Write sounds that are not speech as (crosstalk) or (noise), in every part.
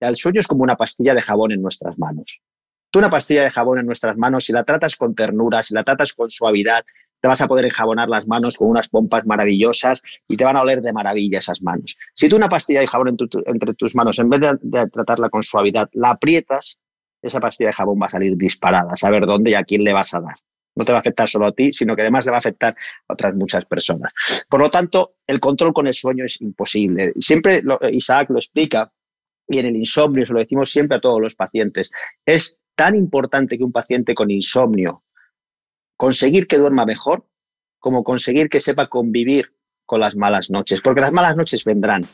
El sueño es como una pastilla de jabón en nuestras manos. Tú una pastilla de jabón en nuestras manos, si la tratas con ternura, si la tratas con suavidad, te vas a poder enjabonar las manos con unas pompas maravillosas y te van a oler de maravilla esas manos. Si tú una pastilla de jabón entre tus manos, en vez de, tratarla con suavidad, la aprietas, esa pastilla de jabón va a salir disparada, a saber dónde y a quién le vas a dar. No te va a afectar solo a ti, sino que además le va a afectar a otras muchas personas. Por lo tanto, el control con el sueño es imposible. Siempre Isaac lo explica y en el insomnio, se lo decimos siempre a todos los pacientes, es tan importante que un paciente con insomnio conseguir que duerma mejor como conseguir que sepa convivir con las malas noches, porque las malas noches vendrán.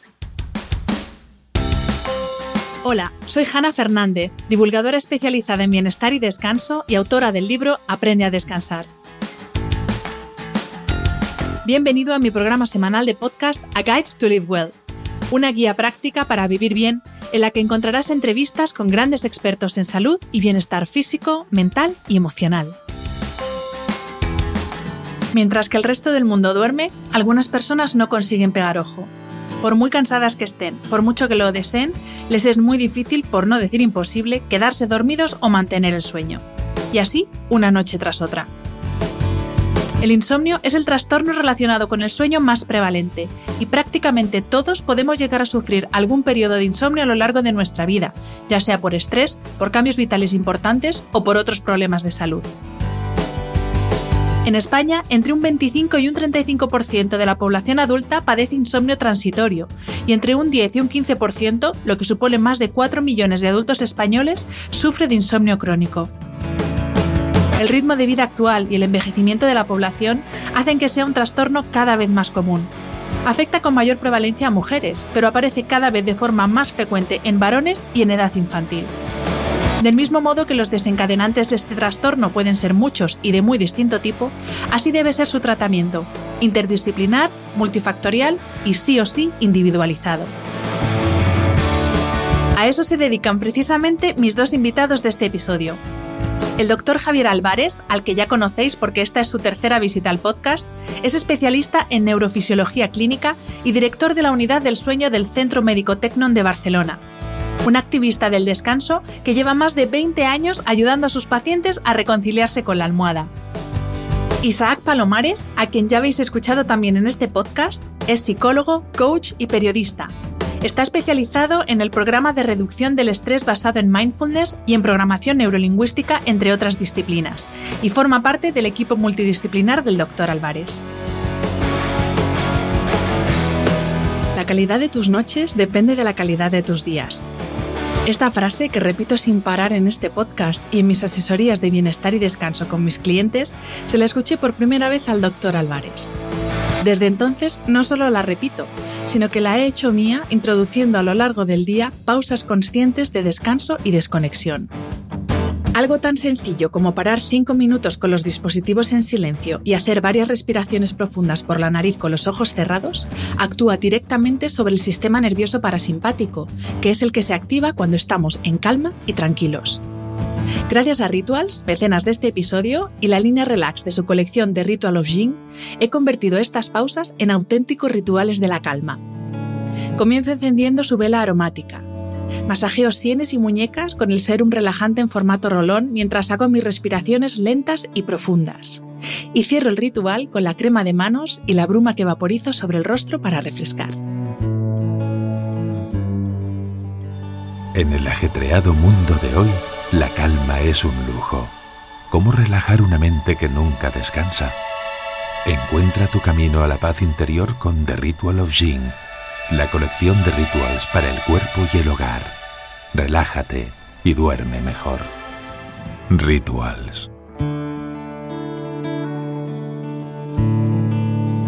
Hola, soy Hanna Fernández, divulgadora especializada en bienestar y descanso y autora del libro Aprende a descansar. Bienvenido a mi programa semanal de podcast A Guide to Live Well, una guía práctica para vivir bien en la que encontrarás entrevistas con grandes expertos en salud y bienestar físico, mental y emocional. Mientras que el resto del mundo duerme, algunas personas no consiguen pegar ojo. Por muy cansadas que estén, por mucho que lo deseen, les es muy difícil, por no decir imposible, quedarse dormidos o mantener el sueño. Y así, una noche tras otra. El insomnio es el trastorno relacionado con el sueño más prevalente y prácticamente todos podemos llegar a sufrir algún periodo de insomnio a lo largo de nuestra vida, ya sea por estrés, por cambios vitales importantes o por otros problemas de salud. En España, entre un 25 y un 35% de la población adulta padece insomnio transitorio y entre un 10 y un 15%, lo que supone más de 4 millones de adultos españoles, sufre de insomnio crónico. El ritmo de vida actual y el envejecimiento de la población hacen que sea un trastorno cada vez más común. Afecta con mayor prevalencia a mujeres, pero aparece cada vez de forma más frecuente en varones y en edad infantil. Del mismo modo que los desencadenantes de este trastorno pueden ser muchos y de muy distinto tipo, así debe ser su tratamiento, interdisciplinar, multifactorial y sí o sí individualizado. A eso se dedican precisamente mis dos invitados de este episodio, el doctor Javier Álvarez, al que ya conocéis porque esta es su tercera visita al podcast, es especialista en neurofisiología clínica y director de la unidad del sueño del Centro Médico Tecnon de Barcelona. Un activista del descanso que lleva más de 20 años ayudando a sus pacientes a reconciliarse con la almohada. Isaac Palomares, a quien ya habéis escuchado también en este podcast, es psicólogo, coach y periodista, Está especializado en el programa de reducción del estrés basado en mindfulness y en programación neurolingüística, entre otras disciplinas, y forma parte del equipo multidisciplinar del Dr. Álvarez. La calidad de tus noches depende de la calidad de tus días. Esta frase, que repito sin parar en este podcast y en mis asesorías de bienestar y descanso con mis clientes, se la escuché por primera vez al Dr. Álvarez. Desde entonces no solo la repito, sino que la he hecho mía introduciendo a lo largo del día pausas conscientes de descanso y desconexión. Algo tan sencillo como parar 5 minutos con los dispositivos en silencio y hacer varias respiraciones profundas por la nariz con los ojos cerrados actúa directamente sobre el sistema nervioso parasimpático, que es el que se activa cuando estamos en calma y tranquilos. Gracias a Rituals, mecenas de este episodio, y la línea Relax de su colección de Ritual of Jing, he convertido estas pausas en auténticos rituales de la calma. Comienzo encendiendo su vela aromática, Masajeo sienes y muñecas con el serum relajante en formato rolón mientras hago mis respiraciones lentas y profundas. Y cierro el ritual con la crema de manos y la bruma que vaporizo sobre el rostro para refrescar. En el ajetreado mundo de hoy, la calma es un lujo. ¿Cómo relajar una mente que nunca descansa? Encuentra tu camino a la paz interior con The Ritual of Jing la colección de rituals para el cuerpo y el hogar. Relájate y duerme mejor. Rituals.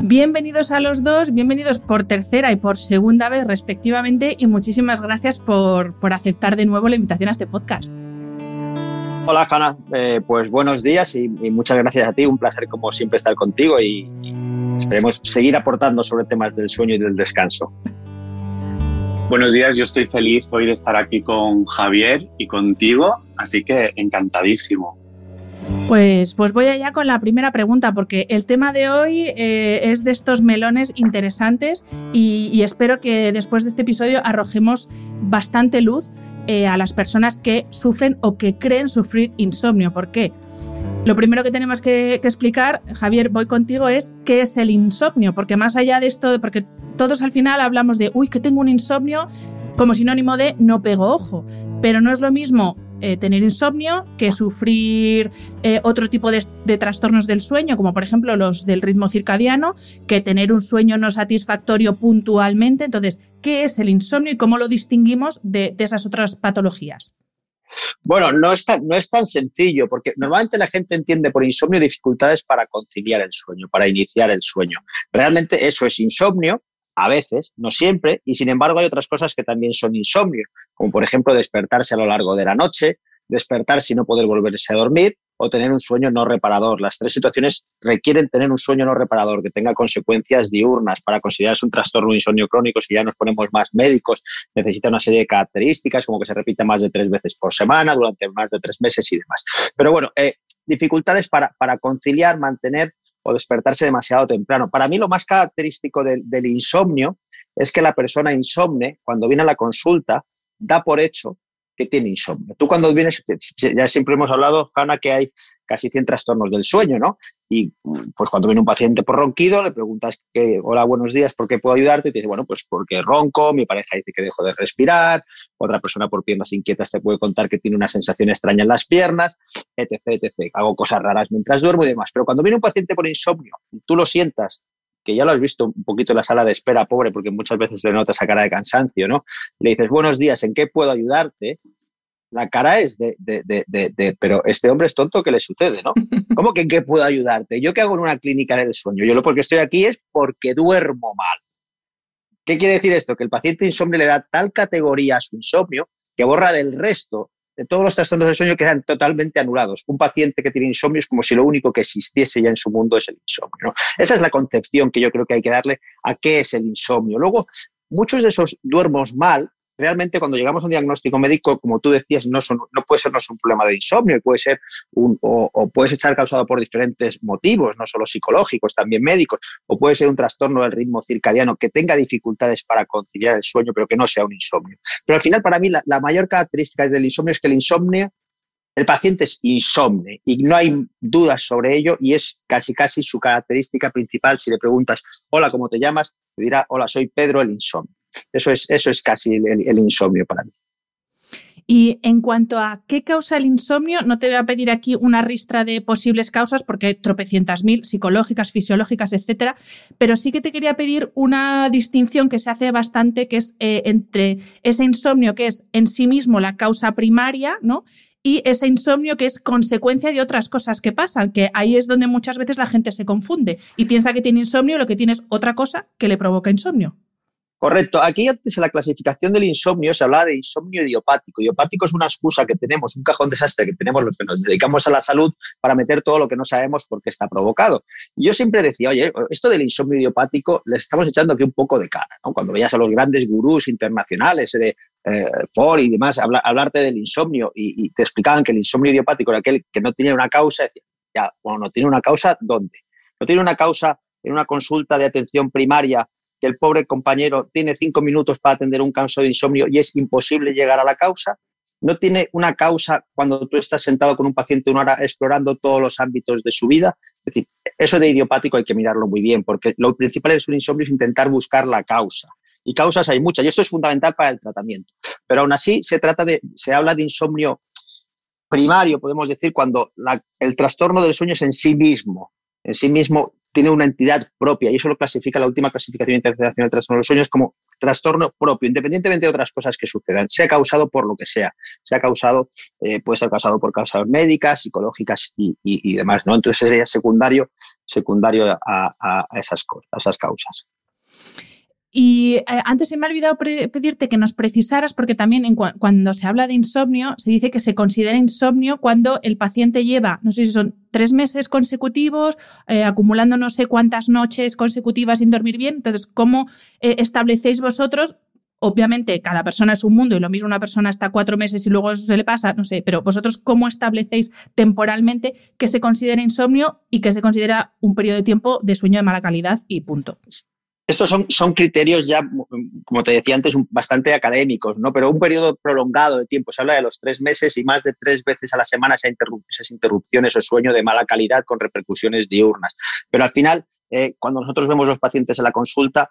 Bienvenidos a los dos, bienvenidos por tercera y por segunda vez respectivamente y muchísimas gracias por, aceptar de nuevo la invitación a este podcast. Hola Hanna, eh, pues buenos días y, muchas gracias a ti, un placer como siempre estar contigo y Esperemos seguir aportando sobre temas del sueño y del descanso. Buenos días, yo estoy feliz hoy de estar aquí con Javier y contigo, así que encantadísimo. Pues, pues voy allá con la primera pregunta, porque el tema de hoy eh, es de estos melones interesantes y, espero que después de este episodio arrojemos bastante luz eh, a las personas que sufren o que creen sufrir insomnio. ¿Por qué? Lo primero que tenemos que, explicar, Javier, voy contigo, es qué es el insomnio, porque más allá de esto, porque todos al final hablamos de, uy, que tengo un insomnio como sinónimo de no pego ojo, pero no es lo mismo eh, tener insomnio que sufrir eh, otro tipo de, trastornos del sueño, como por ejemplo los del ritmo circadiano, que tener un sueño no satisfactorio puntualmente. Entonces, ¿qué es el insomnio y cómo lo distinguimos de esas otras patologías? Bueno, no es, tan, no es tan sencillo, porque normalmente la gente entiende por insomnio dificultades para conciliar el sueño, para iniciar el sueño. Realmente eso es insomnio, a veces, no siempre, y sin embargo hay otras cosas que también son insomnio, como por ejemplo despertarse a lo largo de la noche, despertarse y no poder volverse a dormir, o tener un sueño no reparador. Las tres situaciones requieren tener un sueño no reparador que tenga consecuencias diurnas para considerarse un trastorno insomnio crónico. Si ya nos ponemos más médicos, necesita una serie de características como que se repita más de tres veces por semana durante más de tres meses y demás. Pero bueno, eh, dificultades para, para conciliar, mantener o despertarse demasiado temprano. Para mí lo más característico del insomnio es que la persona insomne, cuando viene a la consulta, da por hecho que tiene insomnio. Tú cuando vienes, ya siempre hemos hablado, Hanna, que hay casi 100 trastornos del sueño, ¿no? Y pues cuando viene un paciente por ronquido, le preguntas que, hola, buenos días, ¿por qué puedo ayudarte? Y te dice, bueno, pues porque ronco, mi pareja dice que dejo de respirar, otra persona por piernas inquietas te puede contar que tiene una sensación extraña en las piernas, etc., etc. Hago cosas raras mientras duermo y demás. Pero cuando viene un paciente por insomnio, tú lo sientas que ya lo has visto un poquito en la sala de espera, pobre, porque muchas veces le notas esa cara de cansancio, ¿no? Le dices, buenos días, ¿en qué puedo ayudarte? La cara es de, de, de, de, pero este hombre es tonto, ¿qué le sucede, no? (laughs) ¿Cómo que en qué puedo ayudarte? ¿Yo qué hago en una clínica del sueño? Yo lo porque estoy aquí es porque duermo mal. ¿Qué quiere decir esto? Que el paciente insomnio le da tal categoría a su insomnio que borra del resto de todos los trastornos del sueño quedan totalmente anulados. Un paciente que tiene insomnio es como si lo único que existiese ya en su mundo es el insomnio. Esa es la concepción que yo creo que hay que darle a qué es el insomnio. Luego, muchos de esos duermos mal realmente cuando llegamos a un diagnóstico médico, como tú decías, no, son, no puede ser un problema de insomnio, puede ser un, o, puede estar causado por diferentes motivos, no solo psicológicos, también médicos, o puede ser un trastorno del ritmo circadiano que tenga dificultades para conciliar el sueño, pero que no sea un insomnio. Pero al final, para mí, la, la mayor característica del insomnio es que el insomnio el paciente es insomne y no hay dudas sobre ello y es casi casi su característica principal. Si le preguntas, hola, ¿cómo te llamas? Te dirá, hola, soy Pedro el insomnio. Eso es, eso es casi el, insomnio para mí. Y en cuanto a qué causa el insomnio, no te voy a pedir aquí una ristra de posibles causas porque hay tropecientas mil, psicológicas, fisiológicas, etcétera, pero sí que te quería pedir una distinción que se hace bastante, que es eh, entre ese insomnio que es en sí mismo la causa primaria, ¿no? Y ese insomnio que es consecuencia de otras cosas que pasan, que ahí es donde muchas veces la gente se confunde y piensa que tiene insomnio lo que tiene es otra cosa que le provoca insomnio. Correcto. Aquí antes en la clasificación del insomnio se hablaba de insomnio idiopático. Idiopático es una excusa que tenemos, un cajón desastre que tenemos los que nos dedicamos a la salud para meter todo lo que no sabemos por qué está provocado. Y yo siempre decía, oye, esto del insomnio idiopático le estamos echando aquí un poco de cara. ¿no? Cuando veías a los grandes gurús internacionales de eh, Ford y demás hablarte del insomnio y, te explicaban que el insomnio idiopático era aquel que no tenía una causa, ya, bueno, no tiene una causa, ¿dónde? No tiene una causa en una consulta de atención primaria que el pobre compañero tiene cinco minutos para atender un caso de insomnio y es imposible llegar a la causa. No tiene una causa cuando tú estás sentado con un paciente una hora explorando todos los ámbitos de su vida. Es decir, eso de idiopático hay que mirarlo muy bien, porque lo principal de un insomnio es intentar buscar la causa. Y causas hay muchas, y eso es fundamental para el tratamiento. Pero aún así se trata de, se habla de insomnio primario, podemos decir, cuando el trastorno del sueño es en sí mismo. En sí mismo tiene una entidad propia y eso lo clasifica la última clasificación internacional de trastorno de los sueños como trastorno propio, independientemente de otras cosas que sucedan, sea causado por lo que sea, sea causado, eh, puede ser causado por causas médicas, psicológicas y, demás, ¿no? Entonces sería secundario, secundario a esas causas. Y eh, antes se me ha olvidado pedirte que nos precisaras, porque también cuando se habla de insomnio, se dice que se considera insomnio cuando el paciente lleva, no sé si son tres meses consecutivos, eh, acumulando no sé cuántas noches consecutivas sin dormir bien. Entonces, ¿cómo eh, establecéis vosotros? Obviamente, cada persona es un mundo y lo mismo una persona está cuatro meses y luego eso se le pasa, no sé, pero vosotros, ¿cómo establecéis temporalmente que se considera insomnio y que se considera un periodo de tiempo de sueño de mala calidad y punto? Estos son, son criterios ya, como te decía antes, bastante académicos, ¿no? Pero un periodo prolongado de tiempo, se habla de los tres meses y más de tres veces a la semana esas interrupciones o sueño de mala calidad con repercusiones diurnas. Pero al final, eh, cuando nosotros vemos los pacientes en la consulta,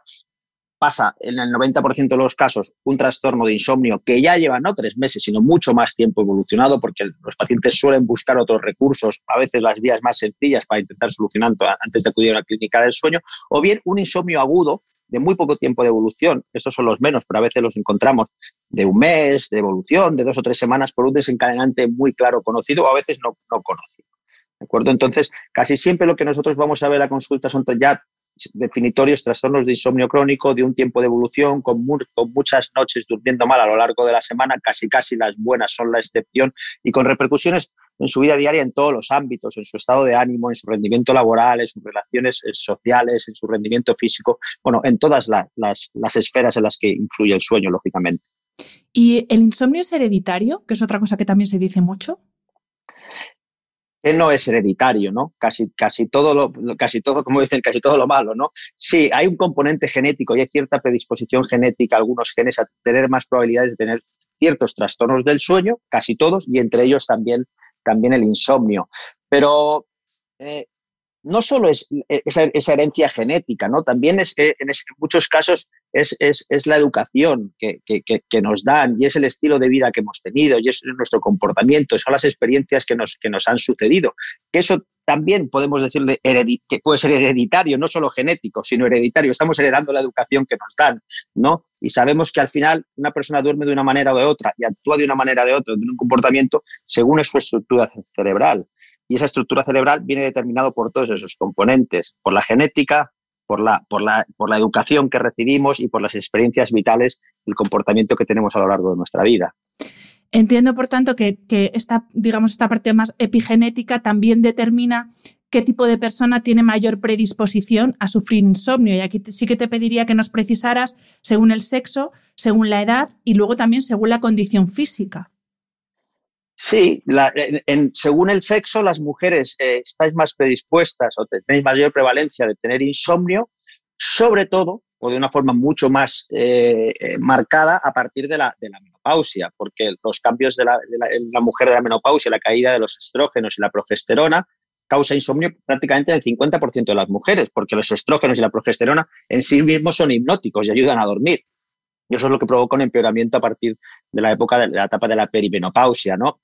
pasa en el 90% de los casos un trastorno de insomnio que ya lleva no tres meses, sino mucho más tiempo evolucionado, porque los pacientes suelen buscar otros recursos, a veces las vías más sencillas para intentar solucionarlo antes de acudir a una clínica del sueño, o bien un insomnio agudo de muy poco tiempo de evolución, estos son los menos, pero a veces los encontramos de un mes, de evolución, de dos o tres semanas por un desencadenante muy claro conocido o a veces no, no conocido. ¿De acuerdo? Entonces, casi siempre lo que nosotros vamos a ver a consulta son ya definitorios, trastornos de insomnio crónico, de un tiempo de evolución, con, con, muchas noches durmiendo mal a lo largo de la semana, casi casi las buenas son la excepción, y con repercusiones en su vida diaria en todos los ámbitos, en su estado de ánimo, en su rendimiento laboral, en sus relaciones eh, sociales, en su rendimiento físico, bueno, en todas las, las esferas en las que influye el sueño, lógicamente. ¿Y el insomnio es hereditario, que es otra cosa que también se dice mucho? No es hereditario, ¿no? Casi, casi, todo lo, casi todo, como dicen, casi todo lo malo, ¿no? Sí, hay un componente genético y hay cierta predisposición genética, algunos genes, a tener más probabilidades de tener ciertos trastornos del sueño, casi todos, y entre ellos también, también el insomnio. Pero eh, no solo es esa, herencia genética, ¿no? También es, en, muchos casos es, la educación que, nos dan y es el estilo de vida que hemos tenido y es nuestro comportamiento, son las experiencias que nos, que nos han sucedido. Que eso también podemos decirle que puede ser hereditario, no solo genético, sino hereditario. Estamos heredando la educación que nos dan, ¿no? Y sabemos que al final una persona duerme de una manera o de otra y actúa de una manera o de otra, de un comportamiento según es su estructura cerebral. Y esa estructura cerebral viene determinado por todos esos componentes, por la genética, por la, por la, por la educación que recibimos y por las experiencias vitales el comportamiento que tenemos a lo largo de nuestra vida. Entiendo, por tanto, que, esta, digamos, esta parte más epigenética también determina qué tipo de persona tiene mayor predisposición a sufrir insomnio. Y aquí sí que te pediría que nos precisaras según el sexo, según la edad y luego también según la condición física. Sí, según el sexo, las mujeres eh, estáis más predispuestas o tenéis mayor prevalencia de tener insomnio, sobre todo o de una forma mucho más eh, eh, marcada a partir de la, menopausia, porque los cambios de la, la, mujer de la menopausia, la caída de los estrógenos y la progesterona, causa insomnio prácticamente en el 50% de las mujeres, porque los estrógenos y la progesterona en sí mismos son hipnóticos y ayudan a dormir. Y eso es lo que provoca un empeoramiento a partir de la época de la etapa de la perimenopausia, ¿no?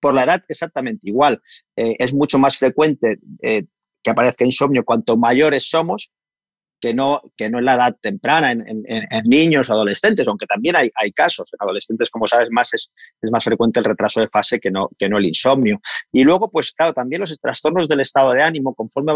Por la edad exactamente igual. Eh, es mucho más frecuente eh, que aparezca insomnio cuanto mayores somos que no, que no en la edad temprana, en, niños o adolescentes, aunque también hay, casos. En adolescentes, como sabes, más es, es, más frecuente el retraso de fase que no, que no el insomnio. Y luego, pues claro, también los trastornos del estado de ánimo, conforme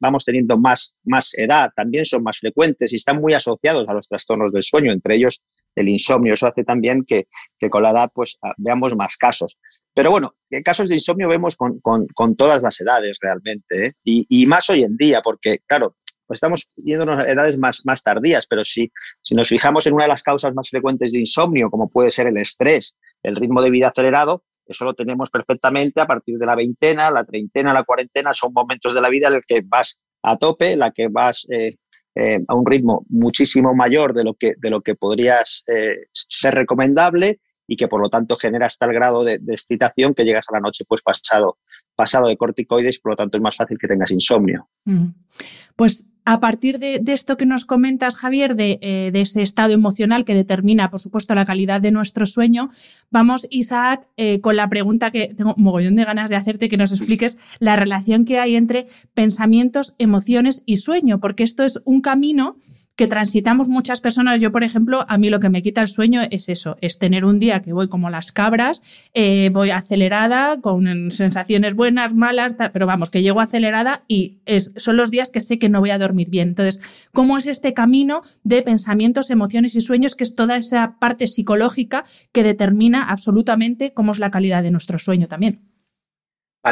vamos teniendo más, más edad, también son más frecuentes y están muy asociados a los trastornos del sueño, entre ellos el insomnio. Eso hace también que, con la edad pues, ah, veamos más casos. Pero bueno, casos de insomnio vemos con, todas las edades realmente, ¿eh? y, más hoy en día, porque claro, estamos yéndonos a edades más, tardías, pero si, si nos fijamos en una de las causas más frecuentes de insomnio, como puede ser el estrés, el ritmo de vida acelerado, eso lo tenemos perfectamente a partir de la veintena, la treintena, la cuarentena, son momentos de la vida en los que vas a tope, la que vas eh, eh, a un ritmo muchísimo mayor de lo que, de lo que podrías eh, ser recomendable y que por lo tanto generas tal grado de, excitación que llegas a la noche pues pasado, pasado de corticoides por lo tanto es más fácil que tengas insomnio. Pues a partir de, esto que nos comentas, Javier, eh, de, ese estado emocional que determina, por supuesto, la calidad de nuestro sueño, vamos, Isaac, eh, con la pregunta que tengo un mogollón de ganas de hacerte, que nos expliques la relación que hay entre pensamientos, emociones y sueño, porque esto es un camino que transitamos muchas personas. Yo, por ejemplo, a mí lo que me quita el sueño es eso, es tener un día que voy como las cabras, eh, voy acelerada, con sensaciones buenas, malas, pero vamos, que llego acelerada y son los días que sé que no voy a dormir bien. Entonces, ¿cómo es este camino de pensamientos, emociones y sueños, que es toda esa parte psicológica que determina absolutamente cómo es la calidad de nuestro sueño también?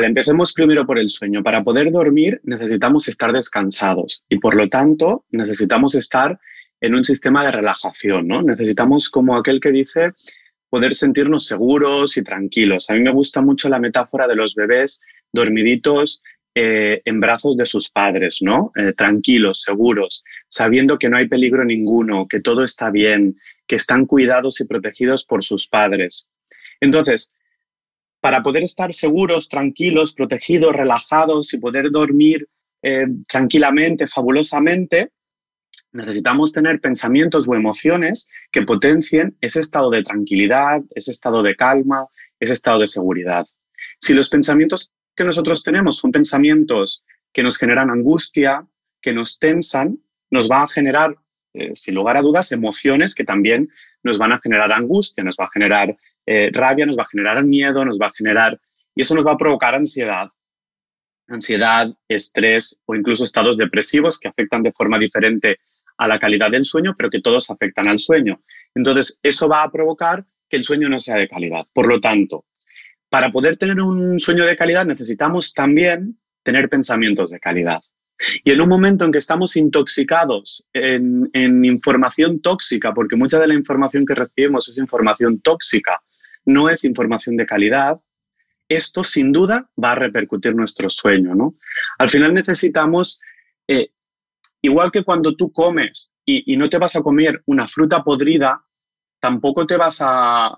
Empecemos primero por el sueño. Para poder dormir necesitamos estar descansados y por lo tanto necesitamos estar en un sistema de relajación, ¿no? Necesitamos, como aquel que dice, poder sentirnos seguros y tranquilos. A mí me gusta mucho la metáfora de los bebés dormiditos eh, en brazos de sus padres, ¿no? Eh, tranquilos, seguros, sabiendo que no hay peligro ninguno, que todo está bien, que están cuidados y protegidos por sus padres. Entonces, para poder estar seguros, tranquilos, protegidos, relajados y poder dormir eh, tranquilamente, fabulosamente, necesitamos tener pensamientos o emociones que potencien ese estado de tranquilidad, ese estado de calma, ese estado de seguridad. Si los pensamientos que nosotros tenemos son pensamientos que nos generan angustia, que nos tensan, nos va a generar, eh, sin lugar a dudas, emociones que también nos van a generar angustia, nos va a generar eh, rabia, nos va a generar miedo, nos va a generar... Y eso nos va a provocar ansiedad. Ansiedad, estrés o incluso estados depresivos que afectan de forma diferente a la calidad del sueño, pero que todos afectan al sueño. Entonces, eso va a provocar que el sueño no sea de calidad. Por lo tanto, para poder tener un sueño de calidad necesitamos también tener pensamientos de calidad. Y en un momento en que estamos intoxicados en, en, información tóxica, porque mucha de la información que recibimos es información tóxica, no es información de calidad, esto sin duda va a repercutir nuestro sueño. ¿no? Al final necesitamos, eh, igual que cuando tú comes y, no te vas a comer una fruta podrida, tampoco te vas a,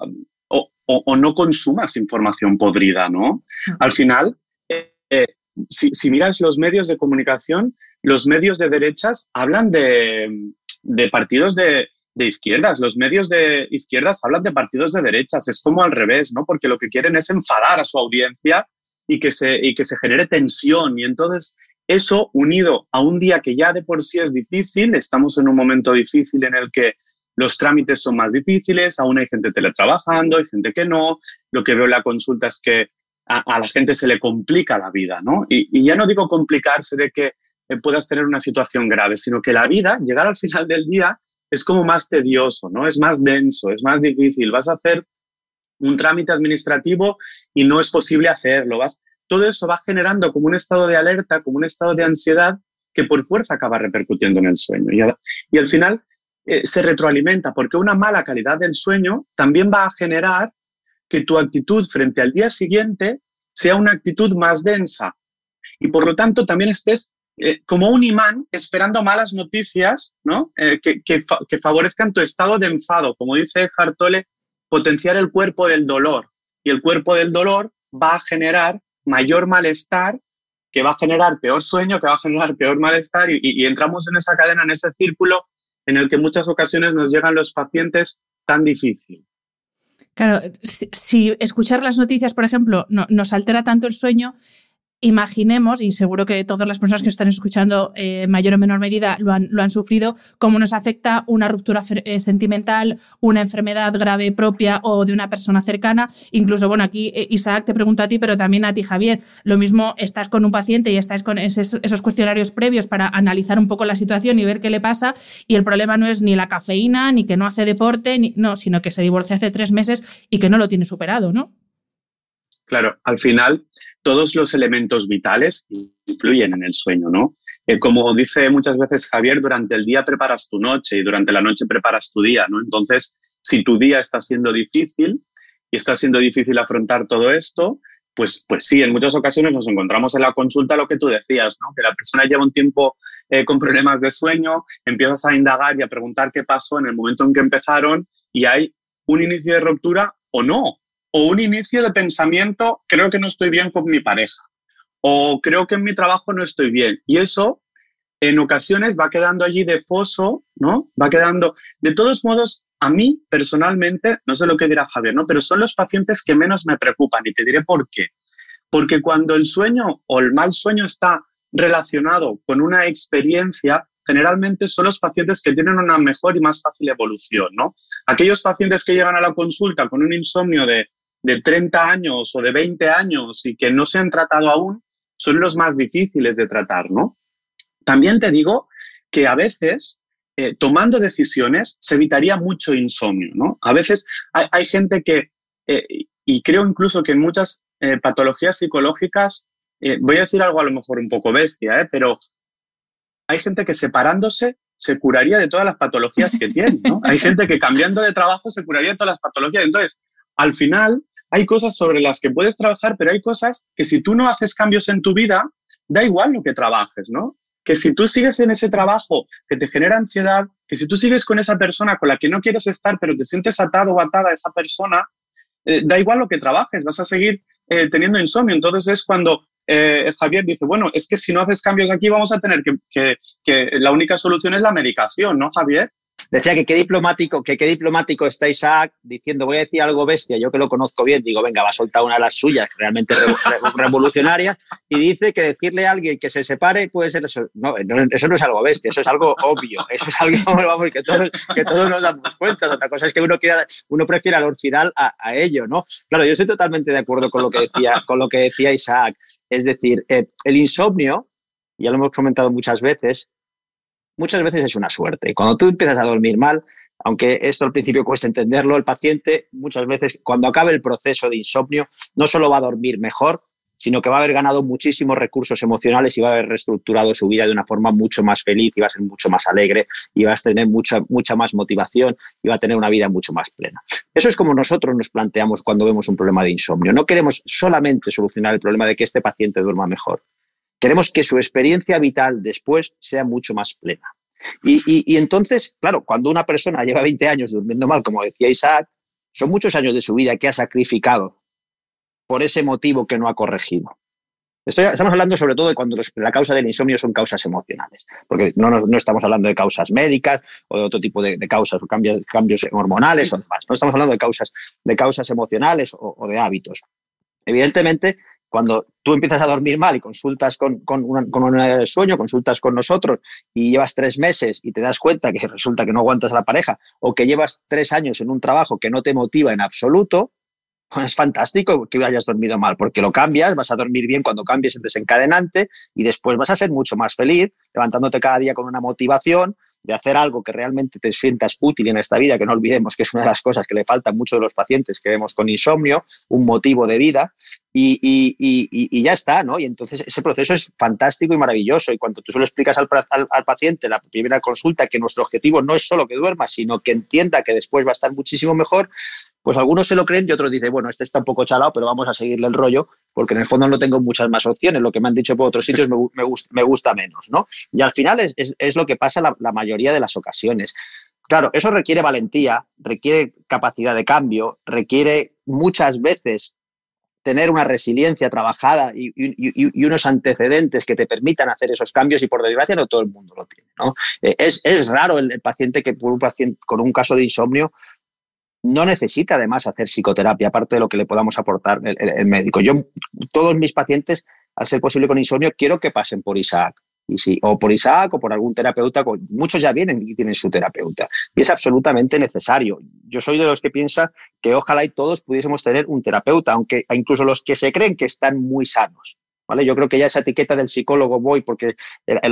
o, no consumas información podrida, ¿no? Al final, eh, eh, si, si, miras los medios de comunicación, los medios de derechas hablan de, de partidos de, de izquierdas. Los medios de izquierdas hablan de partidos de derechas. Es como al revés, ¿no? Porque lo que quieren es enfadar a su audiencia y que se, y que se genere tensión. Y entonces eso unido a un día que ya de por sí es difícil, estamos en un momento difícil en el que los trámites son más difíciles, aún hay gente teletrabajando, hay gente que no. Lo que veo en la consulta es que a, la gente se le complica la vida, ¿no? Y, y ya no digo complicarse de que eh, puedas tener una situación grave, sino que la vida, llegar al final del día, es como más tedioso, ¿no? Es más denso, es más difícil. Vas a hacer un trámite administrativo y no es posible hacerlo. Vas, todo eso va generando como un estado de alerta, como un estado de ansiedad que por fuerza acaba repercutiendo en el sueño. Y, al final eh, se retroalimenta porque una mala calidad del sueño también va a generar que tu actitud frente al día siguiente sea una actitud más densa. Y por lo tanto también estés eh, como un imán esperando malas noticias ¿no? Eh, que, que, favorezcan tu estado de enfado. Como dice Hartole, potenciar el cuerpo del dolor. Y el cuerpo del dolor va a generar mayor malestar, que va a generar peor sueño, que va a generar peor malestar. Y, entramos en esa cadena, en ese círculo en el que muchas ocasiones nos llegan los pacientes tan difícil. Claro, si, escuchar las noticias, por ejemplo, no, nos altera tanto el sueño, imaginemos, y seguro que todas las personas que están escuchando eh, mayor o menor medida lo han, lo han, sufrido, cómo nos afecta una ruptura eh, sentimental, una enfermedad grave propia o de una persona cercana. Incluso, bueno, aquí eh, Isaac te pregunto a ti, pero también a ti, Javier. Lo mismo, estás con un paciente y estás con esos, esos cuestionarios previos para analizar un poco la situación y ver qué le pasa. Y el problema no es ni la cafeína, ni que no hace deporte, ni, no, sino que se divorció hace tres meses y que no lo tiene superado, ¿no? Claro, al final todos los elementos vitales influyen en el sueño, ¿no? Eh, como dice muchas veces Javier, durante el día preparas tu noche y durante la noche preparas tu día, ¿no? Entonces, si tu día está siendo difícil y está siendo difícil afrontar todo esto, pues, pues sí, en muchas ocasiones nos encontramos en la consulta lo que tú decías, ¿no? Que la persona lleva un tiempo eh, con problemas de sueño, empiezas a indagar y a preguntar qué pasó en el momento en que empezaron y hay un inicio de ruptura o no, o un inicio de pensamiento, creo que no estoy bien con mi pareja, o creo que en mi trabajo no estoy bien. Y eso en ocasiones va quedando allí de foso, ¿no? Va quedando, de todos modos, a mí personalmente, no sé lo que dirá Javier, ¿no? Pero son los pacientes que menos me preocupan y te diré por qué. Porque cuando el sueño o el mal sueño está relacionado con una experiencia, generalmente son los pacientes que tienen una mejor y más fácil evolución, ¿no? Aquellos pacientes que llegan a la consulta con un insomnio de de 30 años o de 20 años y que no se han tratado aún son los más difíciles de tratar, ¿no? También te digo que a veces eh, tomando decisiones se evitaría mucho insomnio, ¿no? A veces hay, gente que, eh, y creo incluso que en muchas eh, patologías psicológicas, voy a decir algo a lo mejor un poco bestia, pero hay gente que separándose se curaría de todas las patologías que tiene, ¿no? Hay gente que cambiando de trabajo se curaría de todas las patologías. Entonces, al final, hay cosas sobre las que puedes trabajar, pero hay cosas que si tú no haces cambios en tu vida, da igual lo que trabajes, ¿no? Que si tú sigues en ese trabajo que te genera ansiedad, que si tú sigues con esa persona con la que no quieres estar, pero te sientes atado o atada a esa persona, eh, da igual lo que trabajes, vas a seguir eh, teniendo insomnio. Entonces es cuando eh, Javier dice, bueno, es que si no haces cambios aquí vamos a tener que, que la única solución es la medicación, ¿no, Javier? Decía que qué diplomático, que qué diplomático está Isaac diciendo, voy a decir algo bestia, yo que lo conozco bien, digo, venga, va a soltar una de las suyas, realmente revolucionarias, y dice que decirle a alguien que se separe puede ser eso. No, eso no es algo bestia, eso es algo obvio, eso es algo (laughs) vamos, que, todos, que todos nos damos cuenta. Otra cosa es que uno, quiera, uno prefiere al final a, a, ello, ¿no? Claro, yo estoy totalmente de acuerdo con lo que decía, con lo que decía Isaac. Es decir, eh, el insomnio, ya lo hemos comentado muchas veces, muchas veces es una suerte. Cuando tú empiezas a dormir mal, aunque esto al principio cuesta entenderlo, el paciente muchas veces cuando acabe el proceso de insomnio no solo va a dormir mejor, sino que va a haber ganado muchísimos recursos emocionales y va a haber reestructurado su vida de una forma mucho más feliz y va a ser mucho más alegre y va a tener mucha, mucha más motivación y va a tener una vida mucho más plena. Eso es como nosotros nos planteamos cuando vemos un problema de insomnio. No queremos solamente solucionar el problema de que este paciente duerma mejor, Queremos que su experiencia vital después sea mucho más plena. Y, entonces, claro, cuando una persona lleva 20 años durmiendo mal, como decía Isaac, son muchos años de su vida que ha sacrificado por ese motivo que no ha corregido. estamos hablando sobre todo de cuando la causa del insomnio son causas emocionales, porque no, estamos hablando de causas médicas o de otro tipo de, causas o cambios, cambios hormonales o demás. No estamos hablando de causas, de causas emocionales o de hábitos. Evidentemente, cuando tú empiezas a dormir mal y consultas con, un sueño, consultas con nosotros y llevas tres meses y te das cuenta que resulta que no aguantas a la pareja o que llevas tres años en un trabajo que no te motiva en absoluto, pues es fantástico que hayas dormido mal, porque lo cambias, vas a dormir bien cuando cambies el desencadenante y después vas a ser mucho más feliz, levantándote cada día con una motivación de hacer algo que realmente te sientas útil en esta vida, que no olvidemos que es una de las cosas que le falta a muchos de los pacientes que vemos con insomnio, un motivo de vida, y, y, ya está, ¿no? Y entonces ese proceso es fantástico y maravilloso. Y cuando tú se lo explicas al, al, paciente la primera consulta que nuestro objetivo no es solo que duerma, sino que entienda que después va a estar muchísimo mejor, pues algunos se lo creen y otros dicen, bueno, este está un poco chalado, pero vamos a seguirle el rollo, porque en el fondo no tengo muchas más opciones. Lo que me han dicho por otros sitios me, me, gusta, menos, ¿no? Y al final es, lo que pasa la, mayoría de las ocasiones. Claro, eso requiere valentía, requiere capacidad de cambio, requiere muchas veces tener una resiliencia trabajada y, unos antecedentes que te permitan hacer esos cambios y por desgracia no todo el mundo lo tiene. ¿no? Eh, es, raro el, paciente que un paciente con un caso de insomnio no necesita además hacer psicoterapia, aparte de lo que le podamos aportar el, médico. Yo, todos mis pacientes a ser posible con insomnio, quiero que pasen por Isaac. Y sí, o por Isaac o por algún terapeuta, muchos ya vienen y tienen su terapeuta. Y es absolutamente necesario. Yo soy de los que piensa que ojalá y todos pudiésemos tener un terapeuta, aunque incluso los que se creen que están muy sanos. ¿Vale? Yo creo que ya esa etiqueta del psicólogo voy porque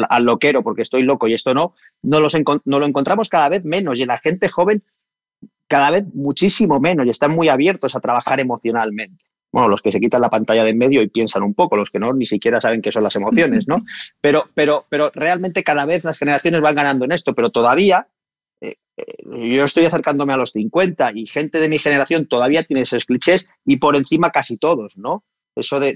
al loquero, porque estoy loco y esto no, no, los no lo encontramos cada vez menos. Y la gente joven cada vez muchísimo menos y están muy abiertos a trabajar emocionalmente. Bueno, los que se quitan la pantalla de en medio y piensan un poco, los que no ni siquiera saben qué son las emociones, ¿no? (laughs) Pero, pero, pero realmente cada vez las generaciones van ganando en esto, pero todavía eh, eh, yo estoy acercándome a los 50 y gente de mi generación todavía tiene esos clichés y por encima casi todos, ¿no? Eso de,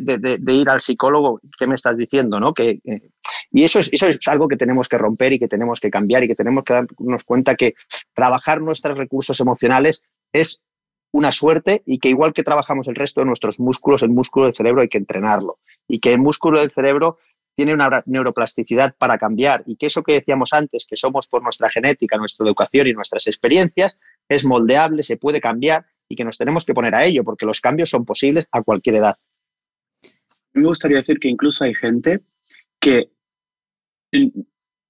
ir al psicólogo, ¿qué me estás diciendo? ¿no? Que, eh, y eso es, eso es algo que tenemos que romper y que tenemos que cambiar y que tenemos que darnos cuenta que trabajar nuestros recursos emocionales es una suerte y que igual que trabajamos el resto de nuestros músculos, el músculo del cerebro hay que entrenarlo y que el músculo del cerebro tiene una neuroplasticidad para cambiar y que eso que decíamos antes, que somos por nuestra genética, nuestra educación y nuestras experiencias, es moldeable, se puede cambiar y que nos tenemos que poner a ello porque los cambios son posibles a cualquier edad. Me gustaría decir que incluso hay gente que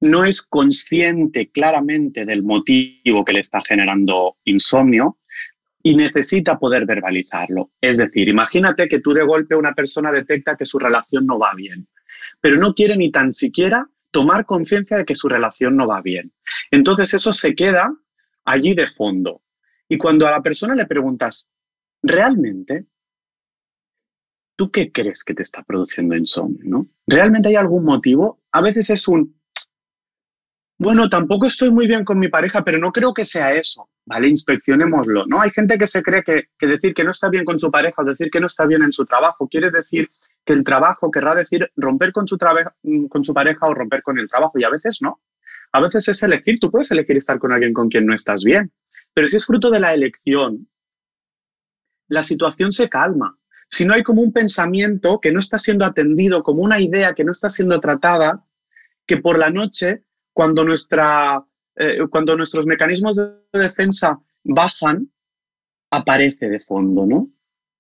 no es consciente claramente del motivo que le está generando insomnio y necesita poder verbalizarlo. Es decir, imagínate que tú de golpe una persona detecta que su relación no va bien, pero no quiere ni tan siquiera tomar conciencia de que su relación no va bien. Entonces eso se queda allí de fondo. Y cuando a la persona le preguntas, ¿realmente ¿tú qué crees que te está produciendo insomnio? ¿no? ¿Realmente hay algún motivo? A veces es un, bueno, tampoco estoy muy bien con mi pareja, pero no creo que sea eso, ¿vale? Inspeccionémoslo, ¿no? Hay gente que se cree que, decir que no está bien con su pareja o decir que no está bien en su trabajo quiere decir que el trabajo querrá decir romper con su, con su pareja o romper con el trabajo, y a veces no. A veces es elegir, tú puedes elegir estar con alguien con quien no estás bien, pero si es fruto de la elección, la situación se calma, si no hay como un pensamiento que no está siendo atendido, como una idea que no está siendo tratada, que por la noche, cuando, eh, nuestros mecanismos de defensa bajan, aparece de fondo, ¿no?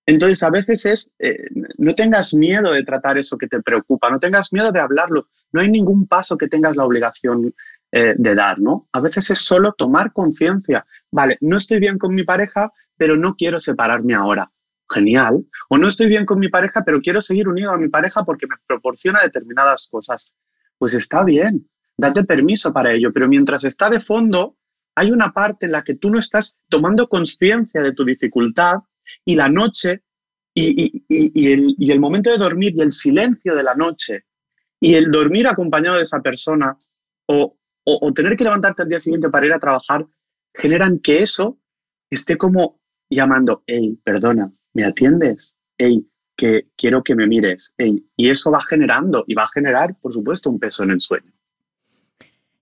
Entonces, a veces es, eh, no tengas miedo de tratar eso que te preocupa, no tengas miedo de hablarlo, no hay ningún paso que tengas la obligación eh, de dar, ¿no? A veces es solo tomar conciencia, vale, no estoy bien con mi pareja, pero no quiero separarme ahora genial. O no estoy bien con mi pareja, pero quiero seguir unido a mi pareja porque me proporciona determinadas cosas. Pues está bien, date permiso para ello, pero mientras está de fondo, hay una parte en la que tú no estás tomando conciencia de tu dificultad y la noche y, el, momento de dormir y el silencio de la noche y el dormir acompañado de esa persona o, o tener que levantarte al día siguiente para ir a trabajar generan que eso esté como llamando, hey, perdona, ¿me atiendes? Hey, que quiero que me mires. y eso va generando y va a generar, por supuesto, un peso en el sueño.